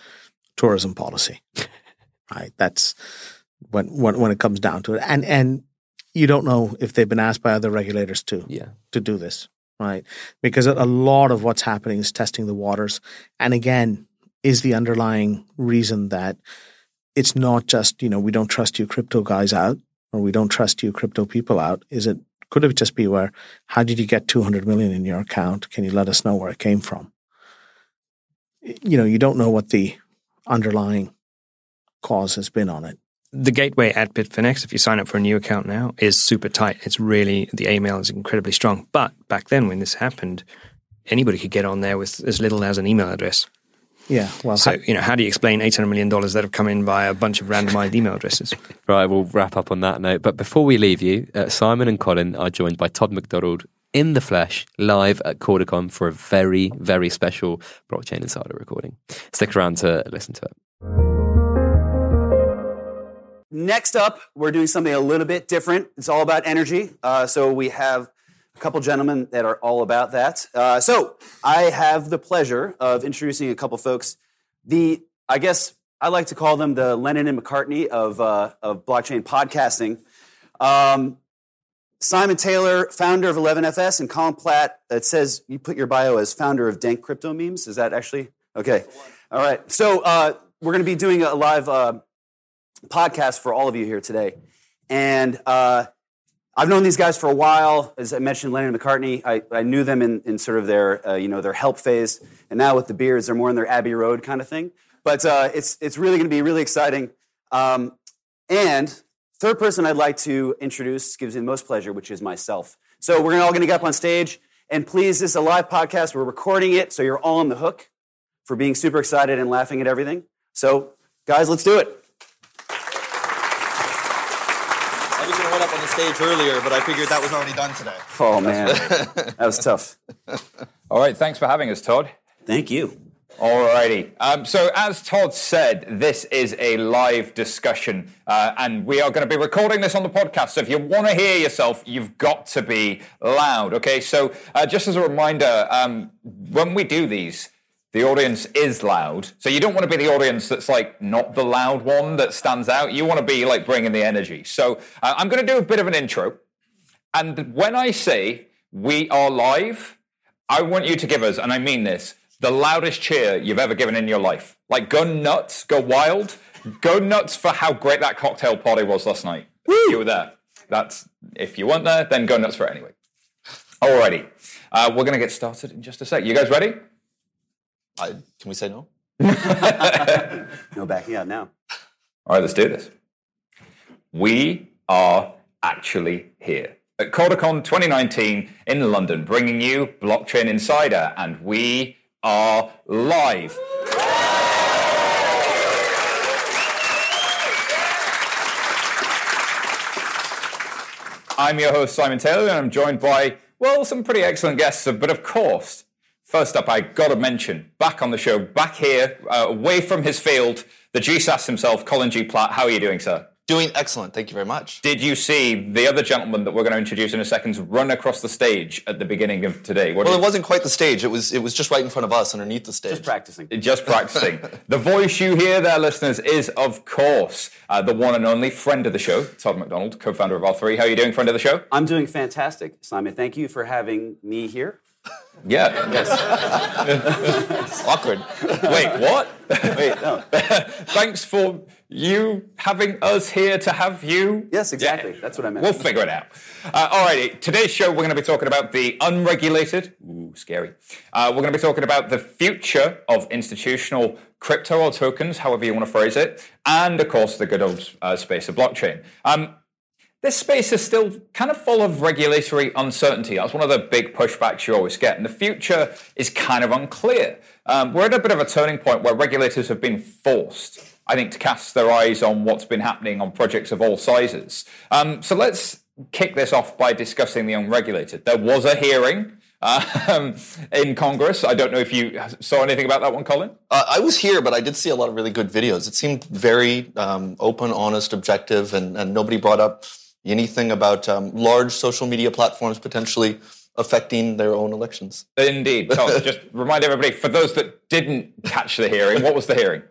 tourism policy, right? That's when when when it comes down to it, and and you don't know if they've been asked by other regulators to yeah. to do this, right? Because a lot of what's happening is testing the waters, and again, is the underlying reason that it's not just you know we don't trust you crypto guys out or we don't trust you crypto people out. Is it could it just be where, how did you get 200 million in your account? Can you let us know where it came from? You know, you don't know what the underlying cause has been on it. The gateway at Bitfinex, if you sign up for a new account now, is super tight. It's really, the email is incredibly strong. But back then, when this happened, anybody could get on there with as little as an email address. Yeah. Well, so, you know, how do you explain $800 million that have come in by a bunch of randomized email addresses? Right. We'll wrap up on that note. But before we leave you, uh, Simon and Colin are joined by Todd McDonald in the flesh live at CordaCon for a very, very special Blockchain Insider recording. Stick around to listen to it. Next up, we're doing something a little bit different. It's all about energy. Uh, so we have a couple gentlemen that are all about that. Uh, so I have the pleasure of introducing a couple folks. The I guess I like to call them the Lennon and McCartney of uh, of blockchain podcasting. Um, Simon Taylor, founder of 11FS, and Colin Platt. It says you put your bio as founder of Dank Crypto Memes. Is that actually okay? All right. So uh, we're going to be doing a live uh, podcast for all of you here today, and uh, I've known these guys for a while. As I mentioned, Lennon and McCartney. I, I knew them in, in sort of their uh, you know their help phase, and now with the beards, they're more in their Abbey Road kind of thing. But uh, it's it's really going to be really exciting. Um, and third person I'd like to introduce gives me the most pleasure, which is myself. So we're all going to get up on stage, and please, this is a live podcast. We're recording it, so you're all on the hook for being super excited and laughing at everything. So, guys, let's do it. Stage earlier, but I figured that was already done today. Oh man, that was tough. All right, thanks for having us, Todd. Thank you. All righty. Um, so, as Todd said, this is a live discussion, uh, and we are going to be recording this on the podcast. So, if you want to hear yourself, you've got to be loud. Okay. So, uh, just as a reminder, um, when we do these, The audience is loud. So you don't want to be the audience that's like not the loud one that stands out. You want to be like bringing the energy. So uh, I'm going to do a bit of an intro. And when I say we are live, I want you to give us, and I mean this, the loudest cheer you've ever given in your life. Like go nuts, go wild, go nuts for how great that cocktail party was last night. You were there. That's if you weren't there, then go nuts for it anyway. Alrighty, uh, we're gonna get started in just a sec. You guys ready? I, can we say no? No backing out now. All right, let's do this. We are actually here at CordaCon 2019 in London, bringing you Blockchain Insider, and we are live. I'm your host, Simon Taylor, and I'm joined by, well, some pretty excellent guests. But of course, first up, I got to mention, back on the show, back here, uh, away from his field, the GSAS himself, Colin G. Platt. How are you doing, sir? Doing excellent. Thank you very much. Did you see the other gentleman that we're going to introduce in a second run across the stage at the beginning of today? What Well, did- it wasn't quite the stage. It was it was just right in front of us, underneath the stage. Just practicing. just practicing. the voice you hear there, listeners, is of course uh, the one and only friend of the show, Todd McDonald, co-founder of R3. How are you doing, friend of the show? I'm doing fantastic, Simon. Thank you for having me here. Yeah. Yes. Awkward. Wait, what? Wait, no. Thanks for you having us here to have you. Yes, exactly. Yeah. That's what I meant. We'll figure it out. Uh, all righty. Today's show, we're going to be talking about the unregulated. Ooh, scary. Uh, we're going to be talking about the future of institutional crypto or tokens, however you want to phrase it, and of course the good old uh, space of blockchain. Um, this space is still kind of full of regulatory uncertainty. That's one of the big pushbacks you always get. And the future is kind of unclear. Um, we're at a bit of a turning point where regulators have been forced, I think, to cast their eyes on what's been happening on projects of all sizes. Um, so let's kick this off by discussing the unregulated. There was a hearing. Um, in Congress. I don't know if you saw anything about that one, Colin. Uh, I was here, but I did see a lot of really good videos. It seemed very um, open, honest, objective, and, and nobody brought up anything about um, large social media platforms potentially affecting their own elections. Indeed. Colin, just remind everybody, for those that didn't catch the hearing, what was the hearing?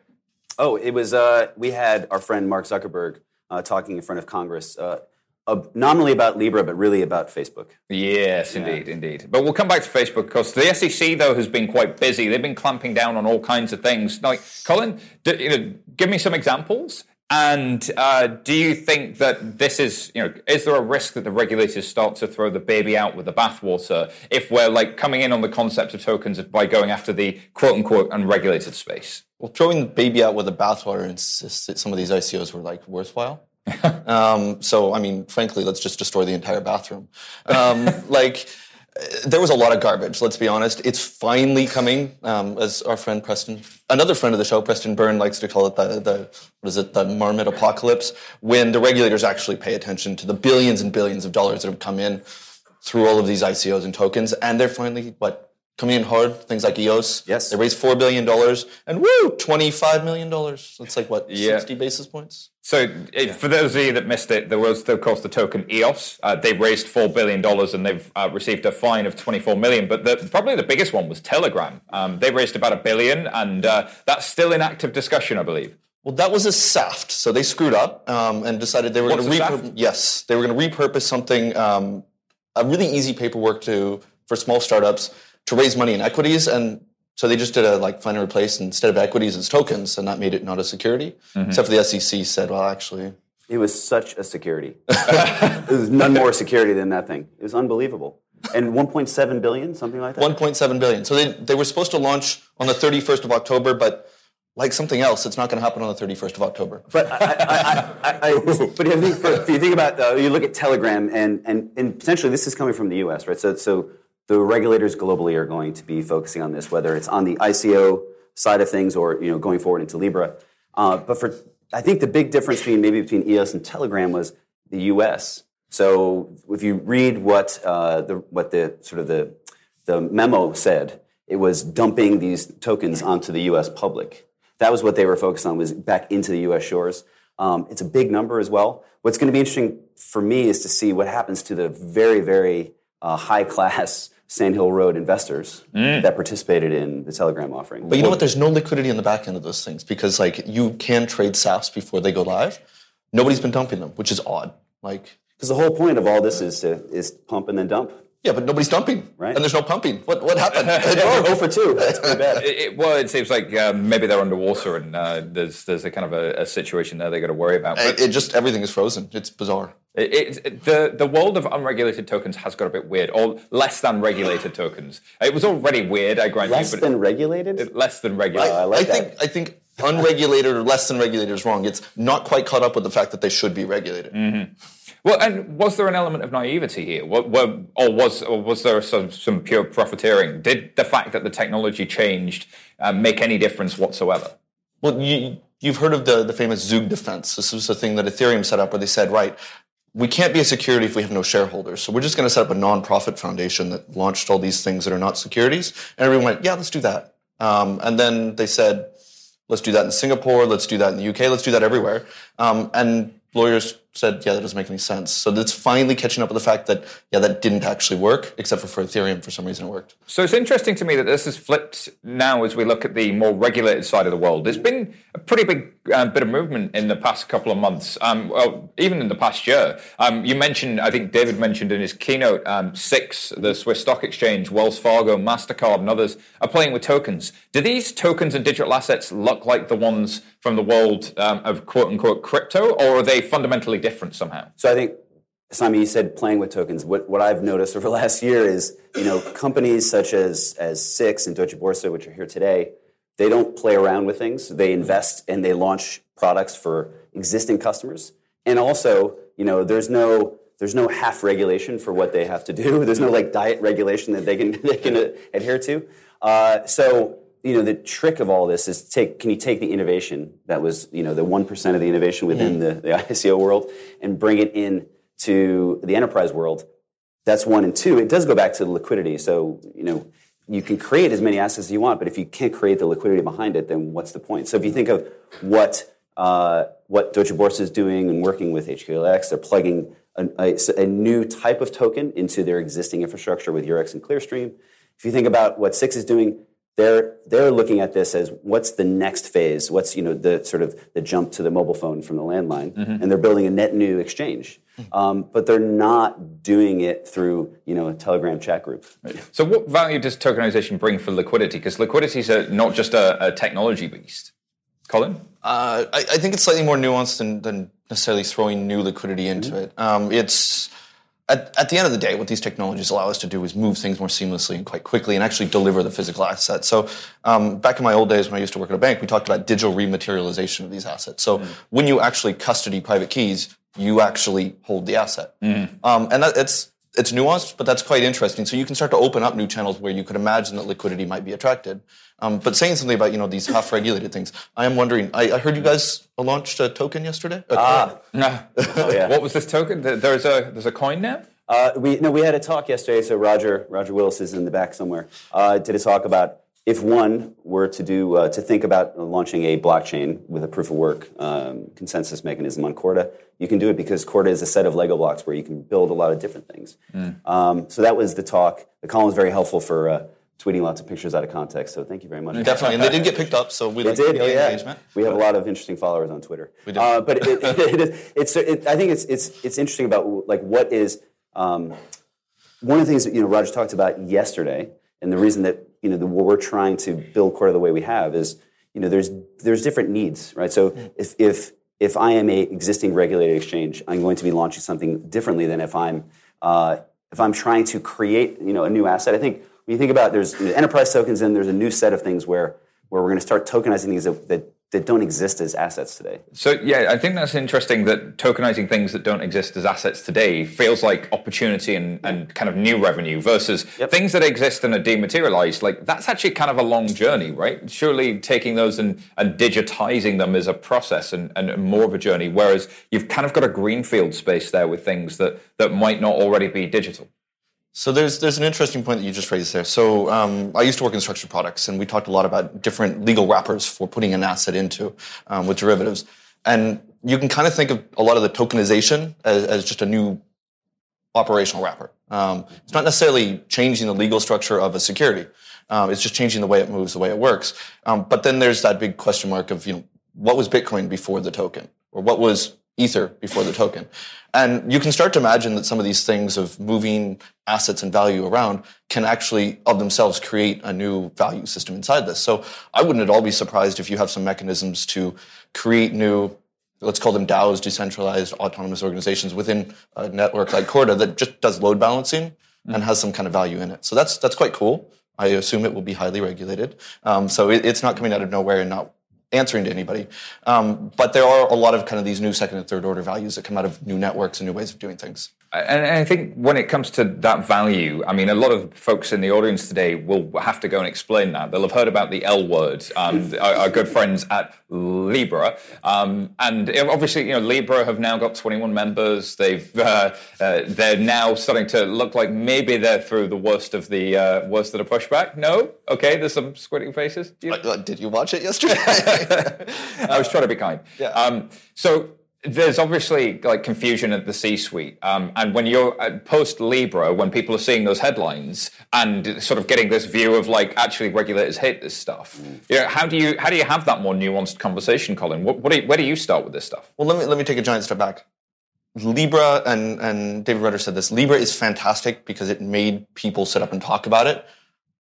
Oh, it was. Uh, we had our friend Mark Zuckerberg uh, talking in front of Congress, uh, uh, nominally about Libra, but really about Facebook. Yes, indeed, indeed. But we'll come back to Facebook because the SEC though has been quite busy. They've been clamping down on all kinds of things. Like, Colin, d- you know, give me some examples. And uh, do you think that this is, you know, is there a risk that the regulators start to throw the baby out with the bathwater if we're like coming in on the concept of tokens by going after the quote unquote unregulated space? Well, throwing the baby out with the bathwater and some of these ICOs were like worthwhile. um, so, I mean, frankly, let's just destroy the entire bathroom. Um, like, there was a lot of garbage. Let's be honest. It's finally coming, um, as our friend Preston, another friend of the show, Preston Byrne, likes to call it the the what is it, the marmot apocalypse, when the regulators actually pay attention to the billions and billions of dollars that have come in through all of these ICOs and tokens, and they're finally what coming in hard. Things like EOS, Yes. they raised four billion dollars, and woo, twenty five million dollars. That's like what Yeah. sixty basis points. So, eh, for those of you that missed it, there was, of course, the token EOS. Uh, they raised four billion dollars and they've uh, received a fine of twenty-four million. But the, probably the biggest one was Telegram. Um, they raised about a billion, and uh, that's still in active discussion, I believe. Well, that was a SAFT. So they screwed up um, and decided they were going to repurpose. Yes, they were going to repurpose something, um, a really easy paperwork to for small startups to raise money in equities, and so they just did a like find and replace instead of equities as tokens, and that made it not a security. Mm-hmm. Except for the SEC said, well, actually, It was such a security. There's none more security than that thing. It was unbelievable. And 1.7 billion, something like that. 1.7 billion. So they they were supposed to launch on the 31st of October, but like something else, it's not going to happen on the 31st of October. But I, I, I, I, I, but if you think, if you think about uh, you look at Telegram and, and and potentially this is coming from the U.S. right? So so the regulators globally are going to be focusing on this, whether it's on the ICO side of things or you know going forward into Libra. Uh, but for I think the big difference between maybe between EOS and Telegram was the U.S. So if you read what uh, the what the sort of the the memo said, it was dumping these tokens onto the U.S. public. That was what they were focused on was back into the U.S. shores. Um, it's a big number as well. What's going to be interesting for me is to see what happens to the very, very uh, high class Sand Hill Road investors mm. that participated in the Telegram offering. But you know what? There's no liquidity in the back end of those things because like you can trade SAFTs before they go live. Nobody's been dumping them, which is odd. Like, Because the whole point of all this is to is pump and then dump. Yeah, but nobody's dumping, Right. And there's no pumping. What what happened? Oh for two. That's pretty bad. It, it- well, it seems like um, maybe they're underwater and uh, there's there's a kind of a, a situation there they got to worry about. It, it just everything is frozen. It's bizarre. it, it, the the world of unregulated tokens has got a bit weird, or less than regulated tokens. It was already weird, I grant Less you, but than regulated. it- less than regulated. I like I think I think unregulated or less than regulated is wrong. It's not quite caught up with the fact that they should be regulated. Well, and was there an element of naivety here, what, what, or was or was there some, some pure profiteering? Did the fact that the technology changed uh, make any difference whatsoever? Well, you, you've heard of the, the famous Zug defense. This was the thing that Ethereum set up where they said, right, we can't be a security if we have no shareholders. So we're just going to set up a nonprofit foundation that launched all these things that are not securities. And everyone went, yeah, let's do that. Um, and then they said, let's do that in Singapore, let's do that in the UK, let's do that everywhere. Um, and lawyers said, yeah, that doesn't make any sense. So that's finally catching up with the fact that, yeah, that didn't actually work, except for for Ethereum, for some reason it worked. So it's interesting to me that this has flipped now as we look at the more regulated side of the world. There's been a pretty big uh, bit of movement in the past couple of months, um, well, even in the past year. Um, you mentioned, I think David mentioned in his keynote, um, Six, the Swiss Stock Exchange, Wells Fargo, MasterCard, and others are playing with tokens. Do these tokens and digital assets look like the ones from the world um, of quote unquote crypto, or are they fundamentally different somehow? So I think, Simon, you said playing with tokens. What, what I've noticed over the last year is, you know, companies such as, as Six and Deutsche Börse, which are here today, they don't play around with things. They invest and they launch products for existing customers. And also, you know, there's no there's no half regulation for what they have to do. There's no like diet regulation that they can they can adhere to. Uh, so you know the trick of all this is take can you take the innovation that was you know the one percent of the innovation within the, the ICO world and bring it in to the enterprise world? That's one. And two it does go back to the liquidity. So you know you can create as many assets as you want but if you can't create the liquidity behind it then what's the point? So if you think of what uh, what Deutsche Börse is doing and working with HQLAx they're plugging a, a, a new type of token into their existing infrastructure with Eurex and Clearstream. If you think about what Six is doing they're they're looking at this as what's the next phase what's you know the sort of the jump to the mobile phone from the landline and they're building a net new exchange um, but they're not doing it through you know a telegram chat group So, what value does tokenization bring for liquidity? Because liquidity is not just a, a technology beast. Colin? Uh, I, I think it's slightly more nuanced than, than necessarily throwing new liquidity into it. Um, it's at, at the end of the day, what these technologies allow us to do is move things more seamlessly and quite quickly and actually deliver the physical asset. So, um, back in my old days when I used to work at a bank, we talked about digital rematerialization of these assets. So, when you actually custody private keys, you actually hold the asset. Um, and that, it's it's nuanced, but that's quite interesting. So you can start to open up new channels where you could imagine that liquidity might be attracted. Um, but saying something about you know these half-regulated things, I am wondering. I, I heard you guys launched a token yesterday. A coin. No. Oh, yeah. What was this token? There's a there's a coin now. Uh, we no, we had a talk yesterday. So Roger Roger Willis is in the back somewhere. Uh, did a talk about if one were to do uh, to think about launching a blockchain with a proof of work um, consensus mechanism on Corda, you can do it because Corda is a set of Lego blocks where you can build a lot of different things. Um, so that was the talk. The Colin was very helpful for uh, tweeting lots of pictures out of context. So thank you very much. Definitely, and they did get picked up, so we like did, oh, yeah. engagement. We have a lot of interesting followers on Twitter. We do. Uh, but it, it, it, it's, it, I think it's, it's, it's interesting about like what is um, one of the things that you know Roger talked about yesterday, and the reason that you know the, what we're trying to build Corda the way we have is you know there's there's different needs, right? So if if if I am a existing regulated exchange, I'm going to be launching something differently than if I'm uh, if I'm trying to create you know a new asset. I think when you think about there's enterprise tokens, and there's a new set of things where where we're going to start tokenizing things that, that that don't exist as assets today. So yeah, I think that's interesting that tokenizing things that don't exist as assets today feels like opportunity and, and kind of new revenue versus Yep. things that exist and are dematerialized. Like that's actually kind of a long journey, right? Surely taking those and, and digitizing them is a process and, and more of a journey. Whereas you've kind of got a greenfield space there with things that that might not already be digital. So there's there's an interesting point that you just raised there. So um, I used to work in structured products, and we talked a lot about different legal wrappers for putting an asset into um, with derivatives. And you can kind of think of a lot of the tokenization as, as just a new operational wrapper. Um, it's not necessarily changing the legal structure of a security. Um, it's just changing the way it moves, the way it works. Um, but then there's that big question mark of you know what was Bitcoin before the token, or what was Ether before the token, and you can start to imagine that some of these things of moving assets and value around can actually of themselves create a new value system inside this. So I wouldn't at all be surprised if you have some mechanisms to create new let's call them DAOs, decentralized autonomous organizations within a network like Corda that just does load balancing and has some kind of value in it. So that's that's quite cool. I assume it will be highly regulated. Um, so it, it's not coming out of nowhere and not answering to anybody. Um, but there are a lot of kind of these new second and third order values that come out of new networks and new ways of doing things. And I think when it comes to that value, I mean, a lot of folks in the audience today will have to go and explain that. They'll have heard about the L word. Um, our, our, good friends at Libra, um, and obviously, you know, Libra have now got 21 members. They've uh, uh, they're now starting to look like maybe they're through the worst of the uh, worst of the pushback. No, okay, there's some squinting faces. You... did you watch it yesterday? I was trying to be kind. Yeah. Um, so there's obviously like confusion at the C-suite, um, and when you're post Libra, when people are seeing those headlines and sort of getting this view of like actually regulators hate this stuff, mm. you know, how do you how do you have that more nuanced conversation, Colin? What, what do you, where do you start with this stuff? Well, let me let me take a giant step back. Libra and and David Rutter said this. Libra is fantastic because it made people sit up and talk about it.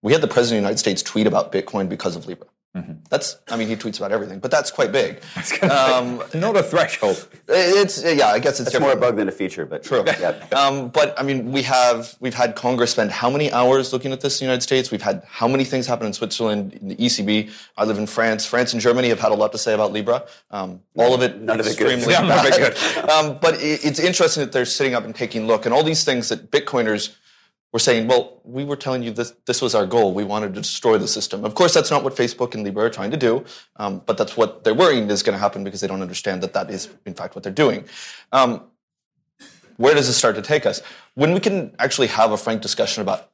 We had the president of the United States tweet about Bitcoin because of Libra. Mm-hmm. That's, I mean, he tweets about everything, but that's quite big. Um, not a threshold. It's yeah, I guess it's, it's more a bug than a feature, but true. yeah. Um, but I mean, we have we've had Congress spend how many hours looking at this in the United States? We've had how many things happen in Switzerland, in the ECB. I live in France. France and Germany have had a lot to say about Libra. Um, all of it none extremely of it good. None of it good. Um, but it, it's interesting that they're sitting up and taking a look, and all these things that Bitcoiners we're saying, well, we were telling you this, this was our goal. We wanted to destroy the system. Of course, that's not what Facebook and Libra are trying to do, um, but that's what they're worrying is going to happen because they don't understand that that is, in fact, what they're doing. Um, where does this start to take us? When we can actually have a frank discussion about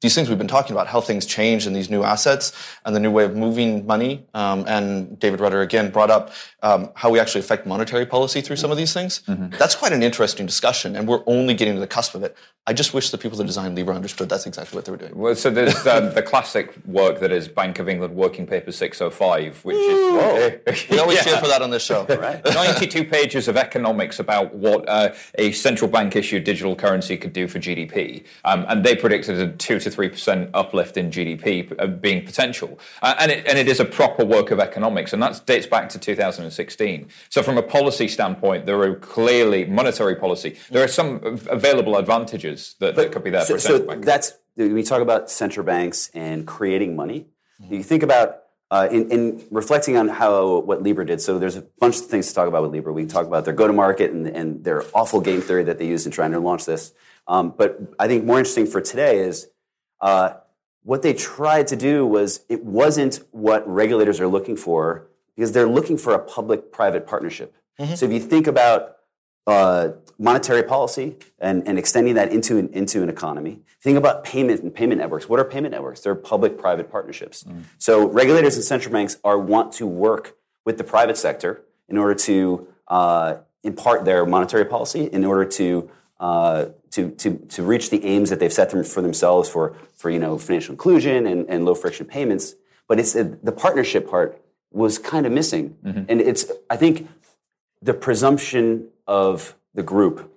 these things we've been talking about, how things change in these new assets and the new way of moving money. Um, and David Rutter again brought up um, how we actually affect monetary policy through some of these things. Mm-hmm. That's quite an interesting discussion, and we're only getting to the cusp of it. I just wish the people that designed Libra understood that's exactly what they were doing. Well, so there's um, the classic work that is Bank of England Working Paper 605, which is. We always yeah. cheer for that on this show. right. 92 pages of economics about what uh, a central bank issued digital currency could do for GDP. Um, and they predicted a 2 to 3% uplift in GDP uh, being potential. Uh, and, it, and it is a proper work of economics, and that dates back to 2016. So, from a policy standpoint, there are clearly monetary policy, there are some available advantages that, that could be there so, for a central so bank. That's, we talk about central banks and creating money. Mm-hmm. You think about uh, in, in, reflecting on how what Libra did, so there's a bunch of things to talk about with Libra. We talk about their go-to-market and, and their awful game theory that they used in trying to launch this. Um, but I think more interesting for today is uh, what they tried to do was it wasn't what regulators are looking for because they're looking for a public-private partnership. Mm-hmm. So if you think about uh, monetary policy and, and extending that into an, into an economy. Think about payment and payment networks. What are payment networks? They're public-private partnerships. Mm. So regulators and central banks are want to work with the private sector in order to uh, impart their monetary policy, in order to uh, to, to, to reach the aims that they've set them for themselves for, for you know, financial inclusion and, and low friction payments. But it's the partnership part was kind of missing. Mm-hmm. And it's, I think, the presumption of the group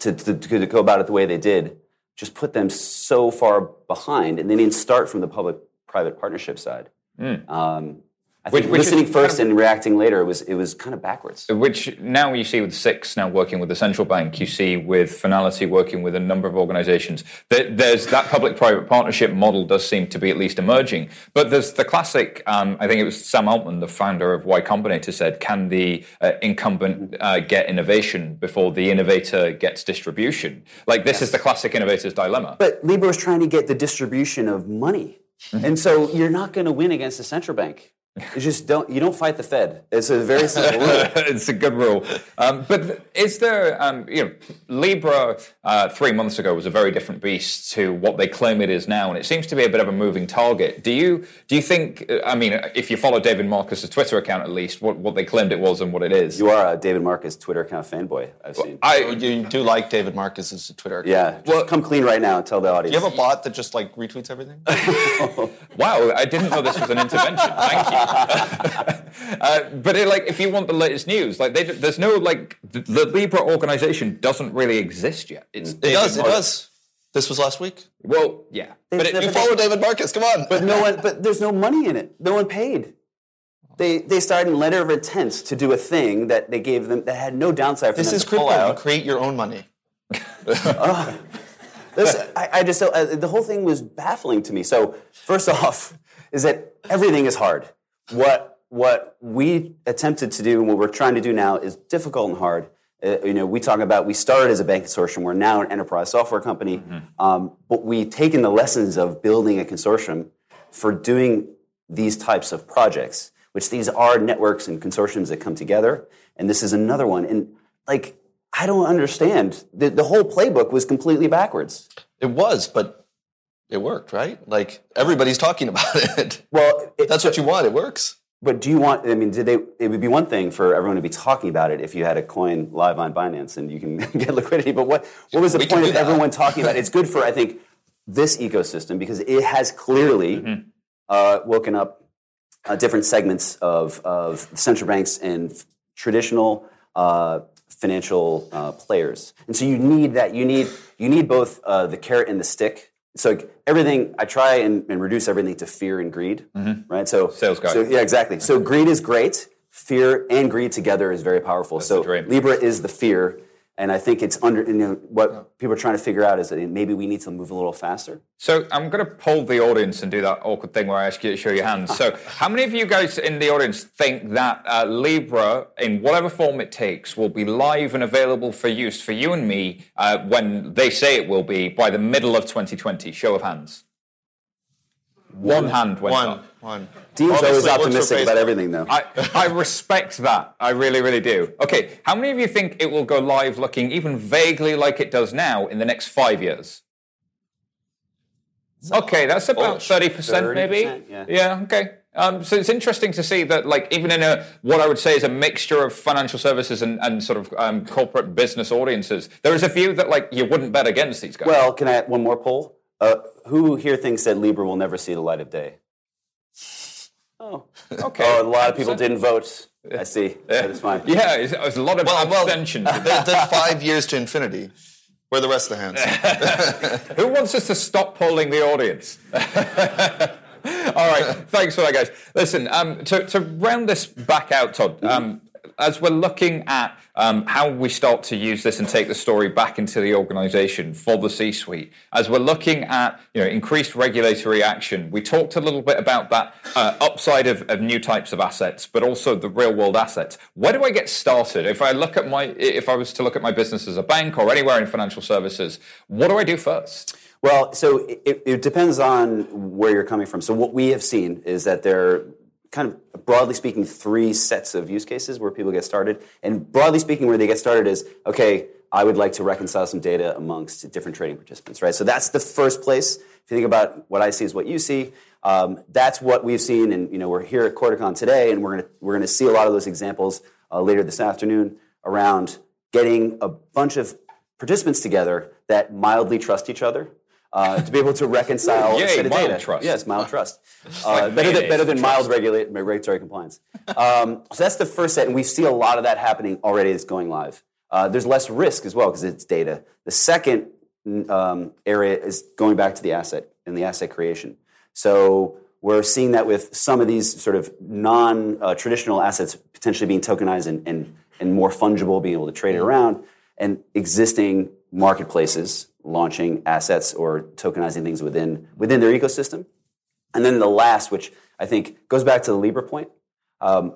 to, to, to, go about it the way they did just put them so far behind, and they didn't start from the public-private partnership side. Mm. Um, I think which, which listening first kind of, and reacting later it was it was kind of backwards. Which now you see with Six now working with the central bank, you see with Finality working with a number of organisations. That there's that public-private partnership model does seem to be at least emerging. But there's the classic. Um, I think it was Sam Altman, the founder of Y Combinator, said, "Can the uh, incumbent uh, get innovation before the innovator gets distribution?" Like this yes. is the classic innovator's dilemma. But Libra is trying to get the distribution of money. Mm-hmm. And so you're not going to win against the central bank It's just don't you don't fight the Fed. It's a very simple rule. it's a good rule. Um, but is there, um, you know, Libra uh, three months ago was a very different beast to what they claim it is now, and it seems to be a bit of a moving target. Do you do you think? I mean, if you follow David Marcus's Twitter account at least, what, what they claimed it was and what it is. You are a David Marcus Twitter account fanboy. I've seen. I you do like David Marcus's Twitter account. yeah, just come clean right now and tell the audience. You have a bot that just like retweets everything? wow, I didn't know this was an intervention. Thank you. uh, but it, like, if you want the latest news, like, they, there's no like the, the Libra organization doesn't really exist yet. It's It does, it does. This was last week. Well, yeah. But But you follow David Marcus, come on. But no one. But there's no money in it. No one paid. They they started in letter of intent to do a thing that they gave them that had no downside for this them is to crypto. You out. create your own money. This, I, I just uh, the whole thing was baffling to me. So first off, is that everything is hard. What what we attempted to do and what we're trying to do now is difficult and hard. Uh, you know, we talk about we started as a bank consortium. We're now an enterprise software company, um, but we've taken the lessons of building a consortium for doing these types of projects, which these are networks and consortiums that come together. And this is another one. And like, I don't understand. The, the whole playbook was completely backwards. It was, but it worked, right? Like everybody's talking about it. Well, it, That's what you want. It works. But do you want? I mean, did they? It would be one thing for everyone to be talking about it if you had a coin live on Binance and you can get liquidity. But what what was the We point of that. everyone talking about? it? It's good for I think this ecosystem because it has clearly Mm-hmm. uh, woken up uh, different segments of of central banks and f- traditional uh, financial uh, players. And so you need that. You need you need both uh, the carrot and the stick. So everything I try and, and reduce everything to fear and greed, right? So Mm-hmm. Sales guy. So yeah, exactly. So greed is great. Fear and greed together is very powerful. so. Libra is the fear, and I think it's under. You know, what people are trying to figure out is that maybe we need to move a little faster. So I'm going to poll the audience and do that awkward thing where I ask you to show your hands. So how many of you guys in the audience think that uh, Libra, in whatever form it takes, will be live and available for use for you and me uh, when they say it will be by the middle of 2020? Show of hands. One hand went One, up. one. Dean's Obviously, always it works for optimistic about everything, though. I, I respect that. I really, really do. Okay, how many of you think it will go live looking even vaguely like it does now in the next five years? Okay, that's about Bullish. thirty percent, maybe. 30%, yeah. Okay. Um, so it's interesting to see that, like, even in a what I would say is a mixture of financial services and, and sort of um, corporate business audiences, there is a view that like you wouldn't bet against these guys. Well, can I add one more poll? Uh, who here thinks that Libra will never see the light of day? Oh, okay. oh, a lot of people didn't vote. I see. Yeah. That is fine. Yeah, it's, it's a lot of Well, well, abstention. There- There's five years to infinity. Where are the rest of the hands? Who wants us to stop polling the audience? All right, thanks for that, guys. Listen, um, to, to round this back out, Todd, um, as we're looking at um, how we start to use this and take the story back into the organization for the C-suite, as we're looking at you know increased regulatory action, we talked a little bit about that uh, upside of, of new types of assets, but also the real-world assets. Where do I get started? If I look at my, if I was to look at my business as a bank or anywhere in financial services, what do I do first? Well, so it, it depends on where you're coming from. So what we have seen is that there kind of broadly speaking three sets of use cases where people get started. And broadly speaking, where they get started is okay. I would like to reconcile some data amongst different trading participants, right? So that's the first place. If you think about what I see is what you see, um, that's what we've seen, and you know we're here at CordaCon today, and we're gonna we're gonna see a lot of those examples uh, later this afternoon around getting a bunch of participants together that mildly trust each other uh, to be able to reconcile Yay, a set of mild data. trust. Yes, mild trust. Uh, like better than better than mild regulate, regulatory compliance. Um, so that's the first set, and we see a lot of that happening already. It's going live. Uh, there's less risk as well because it's data. The second um, area is going back to the asset and the asset creation. So we're seeing that with some of these sort of non-traditional assets potentially being tokenized and, and, and more fungible, being able to trade it around, and existing marketplaces launching assets or tokenizing things within within their ecosystem. And then the last, which I think goes back to the Libra point, um,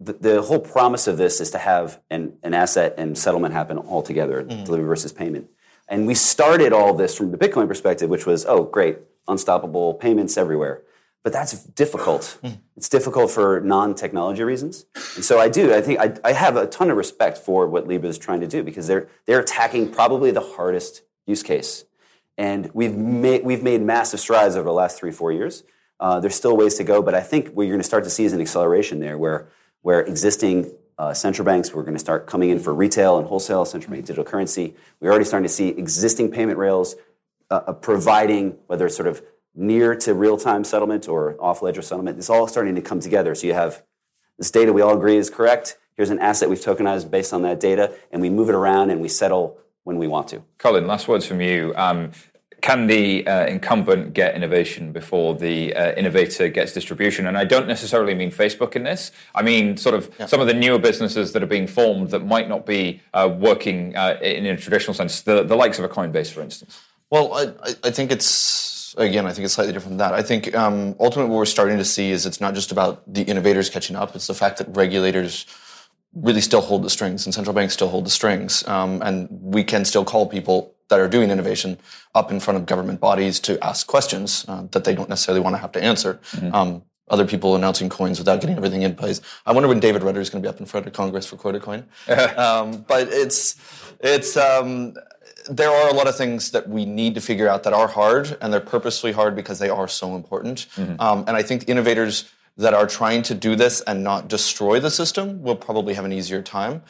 the, the whole promise of this is to have an, an asset and settlement happen all together, delivery versus payment. And we started all this from the Bitcoin perspective, which was, oh, great, unstoppable payments everywhere. but that's difficult. It's difficult for non-technology reasons, and so I do. I think I, I have a ton of respect for what Libra is trying to do because they're they're attacking probably the hardest use case, and we've made we've made massive strides over the last three four years. Uh, there's still ways to go, but I think what you're going to start to see is an acceleration there, where where existing uh, central banks we're going to start coming in for retail and wholesale central bank digital currency. We're already starting to see existing payment rails uh, uh, providing whether it's sort of near to real time settlement or off ledger settlement. It's all starting to come together. So you have this data we all agree is correct. Here's an asset we've tokenized based on that data, and we move it around and we settle when we want to. Colin, last words from you. Um, can the uh, incumbent get innovation before the uh, innovator gets distribution? And I don't necessarily mean Facebook in this. I mean sort of some of the newer businesses that are being formed that might not be uh, working uh, in a traditional sense, the, the likes of a Coinbase, for instance. Well, I, I- I think it's again, I think it's slightly different than that. I think um, ultimately what we're starting to see is it's not just about the innovators catching up; it's the fact that regulators really still hold the strings and central banks still hold the strings, um, and we can still call people that are doing innovation up in front of government bodies to ask questions uh, that they don't necessarily want to have to answer. Um, other people announcing coins without getting everything in place. I wonder when David Rutter is going to be up in front of Congress for Quota Coin. um, but it's it's um, there are a lot of things that we need to figure out that are hard, and they're purposely hard because they are so important. Um, and I think innovators that are trying to do this and not destroy the system will probably have an easier time.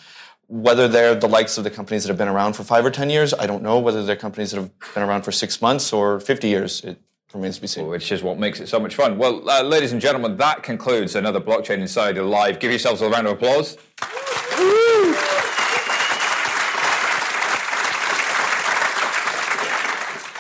Whether they're the likes of the companies that have been around for five or ten years, I don't know. Whether they're companies that have been around for six months or fifty years, it remains to be seen. Which is what makes it so much fun. Well, uh, ladies and gentlemen, that concludes another Blockchain Insider Live. Give yourselves a round of applause.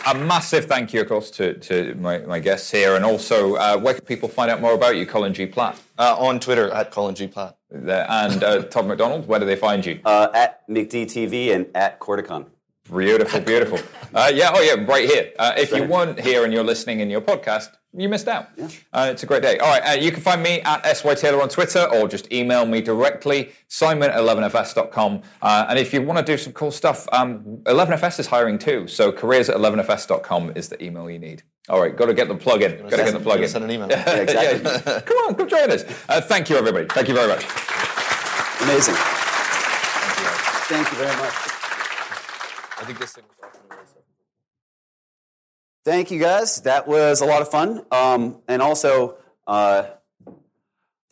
A massive thank you, of course, to, to my, my guests here, and also uh, where can people find out more about you, Colin G. Platt? Uh, on Twitter at Colin G Platt. There. And uh, Todd McDonald, where do they find you? Uh, at McD and at CordaCon. Beautiful, beautiful. Uh, yeah, oh yeah, right here. Uh, if you weren't here and you're listening in your podcast, you missed out. Uh, it's a great day. All right, uh, you can find me at SY Taylor on Twitter or just email me directly, simon at 11fs.com. Uh, and if you want to do some cool stuff, um, 11fs is hiring too. So careers at 11fs.com is the email you need. All right, got to get the plug in. Got to get the plug in. Send an email. Yeah, exactly. Yeah, come on, come join us. Uh, thank you, everybody. Thank you very much. Amazing. Thank you very much. I think this thing was awesome. Thank you, guys. That was a lot of fun. Um, and also, uh,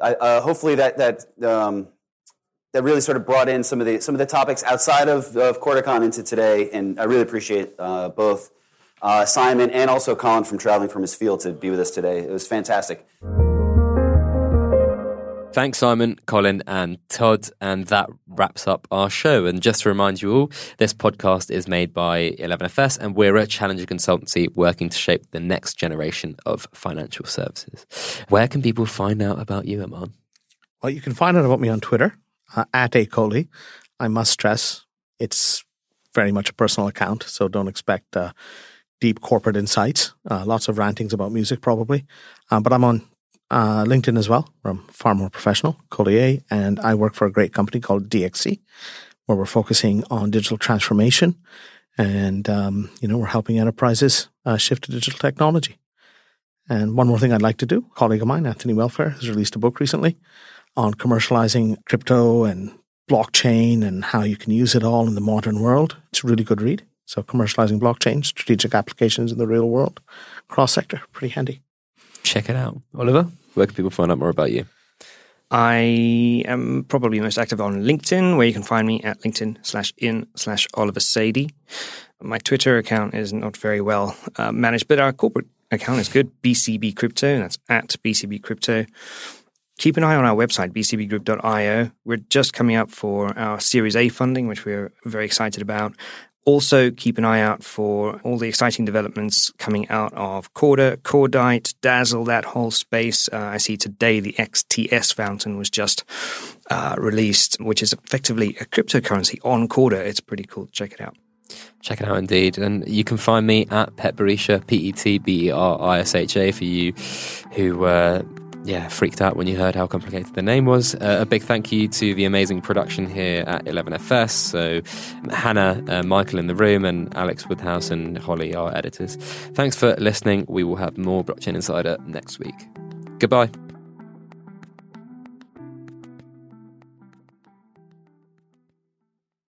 I, uh, hopefully that that um, that really sort of brought in some of the some of the topics outside of, of CordaCon into today. And I really appreciate uh, both uh, Simon and also Colin from traveling from his field to be with us today. It was fantastic. Thanks, Simon, Colin, and Todd. And that wraps up our show. And just to remind you all, this podcast is made by 11FS, and we're a challenger consultancy working to shape the next generation of financial services. Where can people find out about you, Aman? Well, you can find out about me on Twitter uh, at acoli. I must stress it's very much a personal account, so don't expect uh, deep corporate insights. Uh, lots of rantings about music, probably. Uh, but I'm on uh, LinkedIn as well, I'm far more professional, Kohli, and I work for a great company called DXC, where we're focusing on digital transformation, and um, you know we're helping enterprises uh, shift to digital technology. And one more thing I'd like to do, a colleague of mine, Anthony Welfare, has released a book recently on commercializing crypto and blockchain and how you can use it all in the modern world. It's a really good read. So, commercializing blockchain, strategic applications in the real world, cross sector, pretty handy. Check it out. Oliver, where can people find out more about you? I am probably most active on LinkedIn, where you can find me at LinkedIn slash in slash Oliver Sadie. My Twitter account is not very well uh, managed, but our corporate account is good. BCB Crypto, and that's at BCB Crypto. Keep an eye on our website, bcbgroup.io. We're just coming up for our Series A funding, which we're very excited about. Also, keep an eye out for all the exciting developments coming out of Corda, Cordite, Dazzle, that whole space. Uh, I see today the XTS fountain was just uh, released, which is effectively a cryptocurrency on Corda. It's pretty cool. Check it out. Check it out indeed. And you can find me at Pet Berisha, P E T B E R I S H A, for you who uh, yeah, freaked out when you heard how complicated the name was. Uh, a big thank you to the amazing production here at 11FS. So, Hannah, uh, Michael in the room, and Alex Woodhouse and Holly, our editors. Thanks for listening. We will have more Blockchain Insider next week. Goodbye.